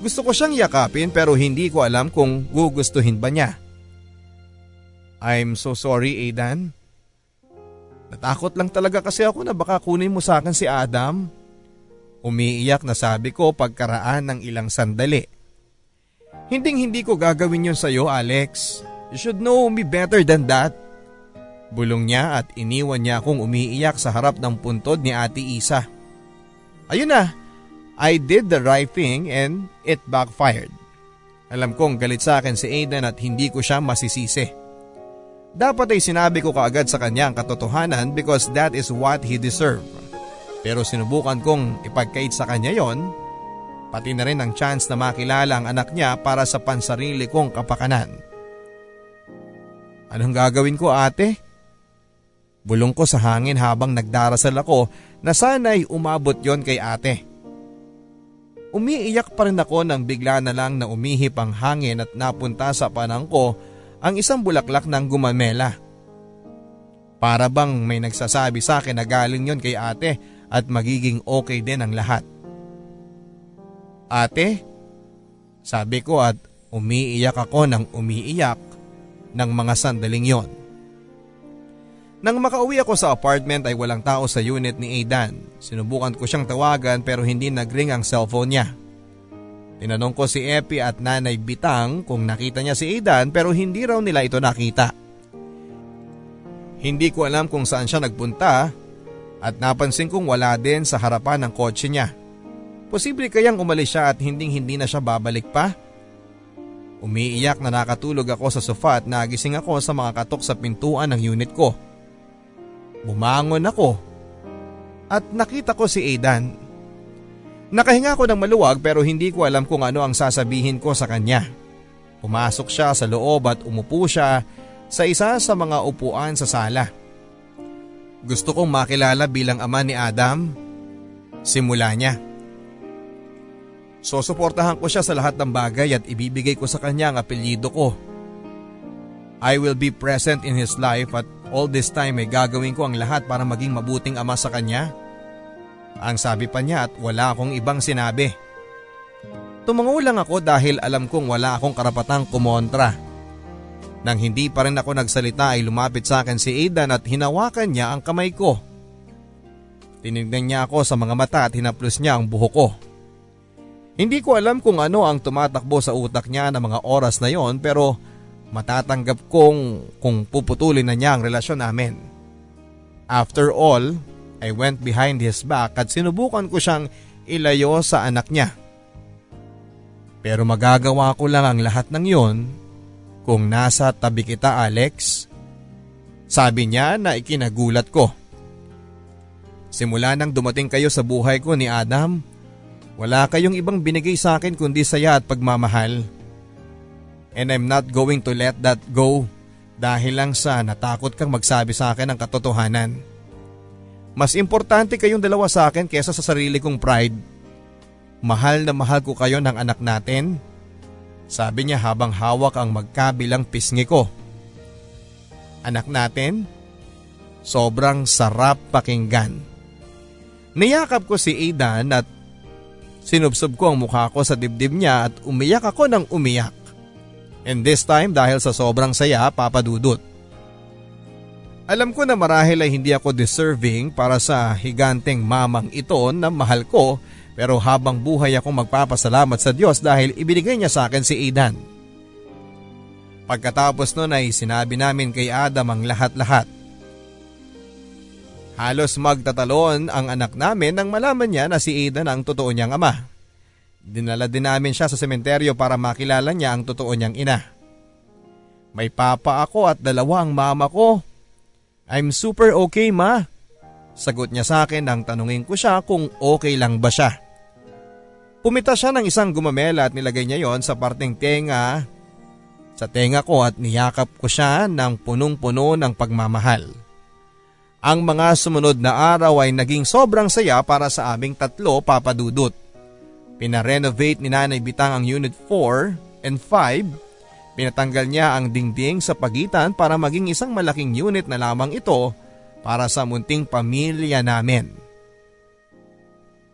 Gusto ko siyang yakapin pero hindi ko alam kung gugustuhin ba niya. I'm so sorry Aidan. Natakot lang talaga kasi ako na baka kunin mo sa akin si Adam. Umiiyak na sabi ko pagkaraan ng ilang sandali. Hinding hindi ko gagawin yon sa iyo Alex. You should know me better than that. Bulong niya at iniwan niya akong umiiyak sa harap ng puntod ni Ate Isa. Ayun na, I did the right thing and it backfired. Alam kong galit sa akin si Aidan at hindi ko siya masisisi. Dapat ay sinabi ko kaagad sa kanya ang katotohanan because that is what he deserved. Pero sinubukan kong ipagkait sa kanya yon pati na rin ang chance na makilala ang anak niya para sa pansarili kong kapakanan. Anong gagawin ko ate? Bulong ko sa hangin habang nagdarasal ako na sana'y umabot yon kay ate. Umiiyak pa rin ako nang bigla na lang na umihip ang hangin at napunta sa panang ko ang isang bulaklak ng gumamela. Para bang may nagsasabi sa akin na galing yon kay ate at magiging okay din ang lahat. Ate, sabi ko at umiiyak ako ng umiiyak ng mga sandaling yon. Nang makauwi ako sa apartment ay walang tao sa unit ni Aidan. Sinubukan ko siyang tawagan pero hindi nagring ang cellphone niya. Tinanong ko si Epi at Nanay Bitang kung nakita niya si Aidan pero hindi raw nila ito nakita. Hindi ko alam kung saan siya nagpunta at napansin kong wala din sa harapan ng kotse niya. Posible kayang umalis siya at hinding hindi na siya babalik pa? Umiiyak na nakatulog ako sa sofa at nagising ako sa mga katok sa pintuan ng unit ko. Bumangon ako at nakita ko si Aidan. Nakahinga ko ng maluwag pero hindi ko alam kung ano ang sasabihin ko sa kanya. Pumasok siya sa loob at umupo siya sa isa sa mga upuan sa sala. Gusto kong makilala bilang ama ni Adam. Simula niya. Susuportahan ko siya sa lahat ng bagay at ibibigay ko sa kanya ang apelyido ko. I will be present in his life at all this time ay gagawin ko ang lahat para maging mabuting ama sa kanya. Ang sabi pa niya at wala akong ibang sinabi. Tumango lang ako dahil alam kong wala akong karapatang kumontra. Nang hindi pa rin ako nagsalita ay lumapit sa akin si Aidan at hinawakan niya ang kamay ko. Tinignan niya ako sa mga mata at hinaplos niya ang buho ko. Hindi ko alam kung ano ang tumatakbo sa utak niya ng mga oras na yon pero matatanggap kong kung puputulin na niya ang relasyon namin. After all, I went behind his back at sinubukan ko siyang ilayo sa anak niya. Pero magagawa ko lang ang lahat ng yon kung nasa tabi kita Alex. Sabi niya na ikinagulat ko. Simula nang dumating kayo sa buhay ko ni Adam, wala kayong ibang binigay sa akin kundi saya at pagmamahal. And I'm not going to let that go dahil lang sa natakot kang magsabi sa akin ng katotohanan. Mas importante kayong dalawa sa akin kesa sa sarili kong pride. Mahal na mahal ko kayo ng anak natin. Sabi niya habang hawak ang magkabilang pisngi ko. Anak natin? Sobrang sarap pakinggan. Niyakap ko si Aidan at Sinubsob ko ang mukha ko sa dibdib niya at umiyak ako ng umiyak. And this time dahil sa sobrang saya, papadudot. Alam ko na marahil ay hindi ako deserving para sa higanteng mamang ito na mahal ko pero habang buhay akong magpapasalamat sa Diyos dahil ibinigay niya sa akin si Aidan. Pagkatapos nun ay sinabi namin kay Adam ang lahat-lahat. Halos magtatalon ang anak namin nang malaman niya na si Aidan ang totoo niyang ama. Dinala din namin siya sa sementeryo para makilala niya ang totoo niyang ina. May papa ako at dalawa ang mama ko. I'm super okay ma. Sagot niya sa akin nang tanungin ko siya kung okay lang ba siya. Pumita siya ng isang gumamela at nilagay niya yon sa parteng tenga sa tenga ko at niyakap ko siya ng punong-puno ng pagmamahal. Ang mga sumunod na araw ay naging sobrang saya para sa aming tatlo papadudot. Pinarenovate ni Nanay Bitang ang Unit 4 and 5. Pinatanggal niya ang dingding sa pagitan para maging isang malaking unit na lamang ito para sa munting pamilya namin.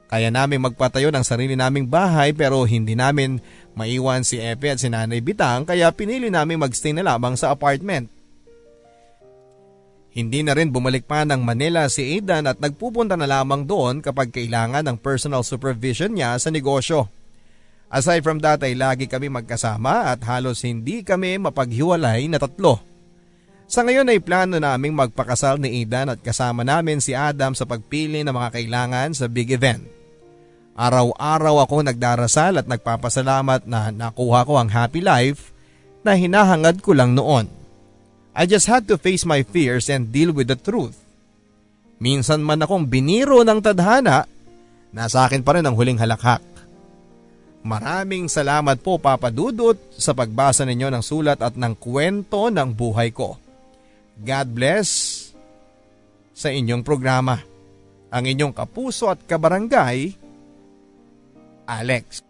Kaya namin magpatayo ng sarili naming bahay pero hindi namin maiwan si Epe at si Nanay Bitang kaya pinili namin magstay na lamang sa apartment. Hindi na rin bumalik pa ng Manila si Aidan at nagpupunta na lamang doon kapag kailangan ng personal supervision niya sa negosyo. Aside from that ay lagi kami magkasama at halos hindi kami mapaghiwalay na tatlo. Sa ngayon ay plano naming magpakasal ni Aidan at kasama namin si Adam sa pagpili ng mga kailangan sa big event. Araw-araw ako nagdarasal at nagpapasalamat na nakuha ko ang happy life na hinahangad ko lang noon. I just had to face my fears and deal with the truth. Minsan man akong biniro ng tadhana, nasa akin pa rin ang huling halakhak. Maraming salamat po Papa Dudut sa pagbasa ninyo ng sulat at ng kwento ng buhay ko. God bless sa inyong programa. Ang inyong kapuso at kabarangay, Alex.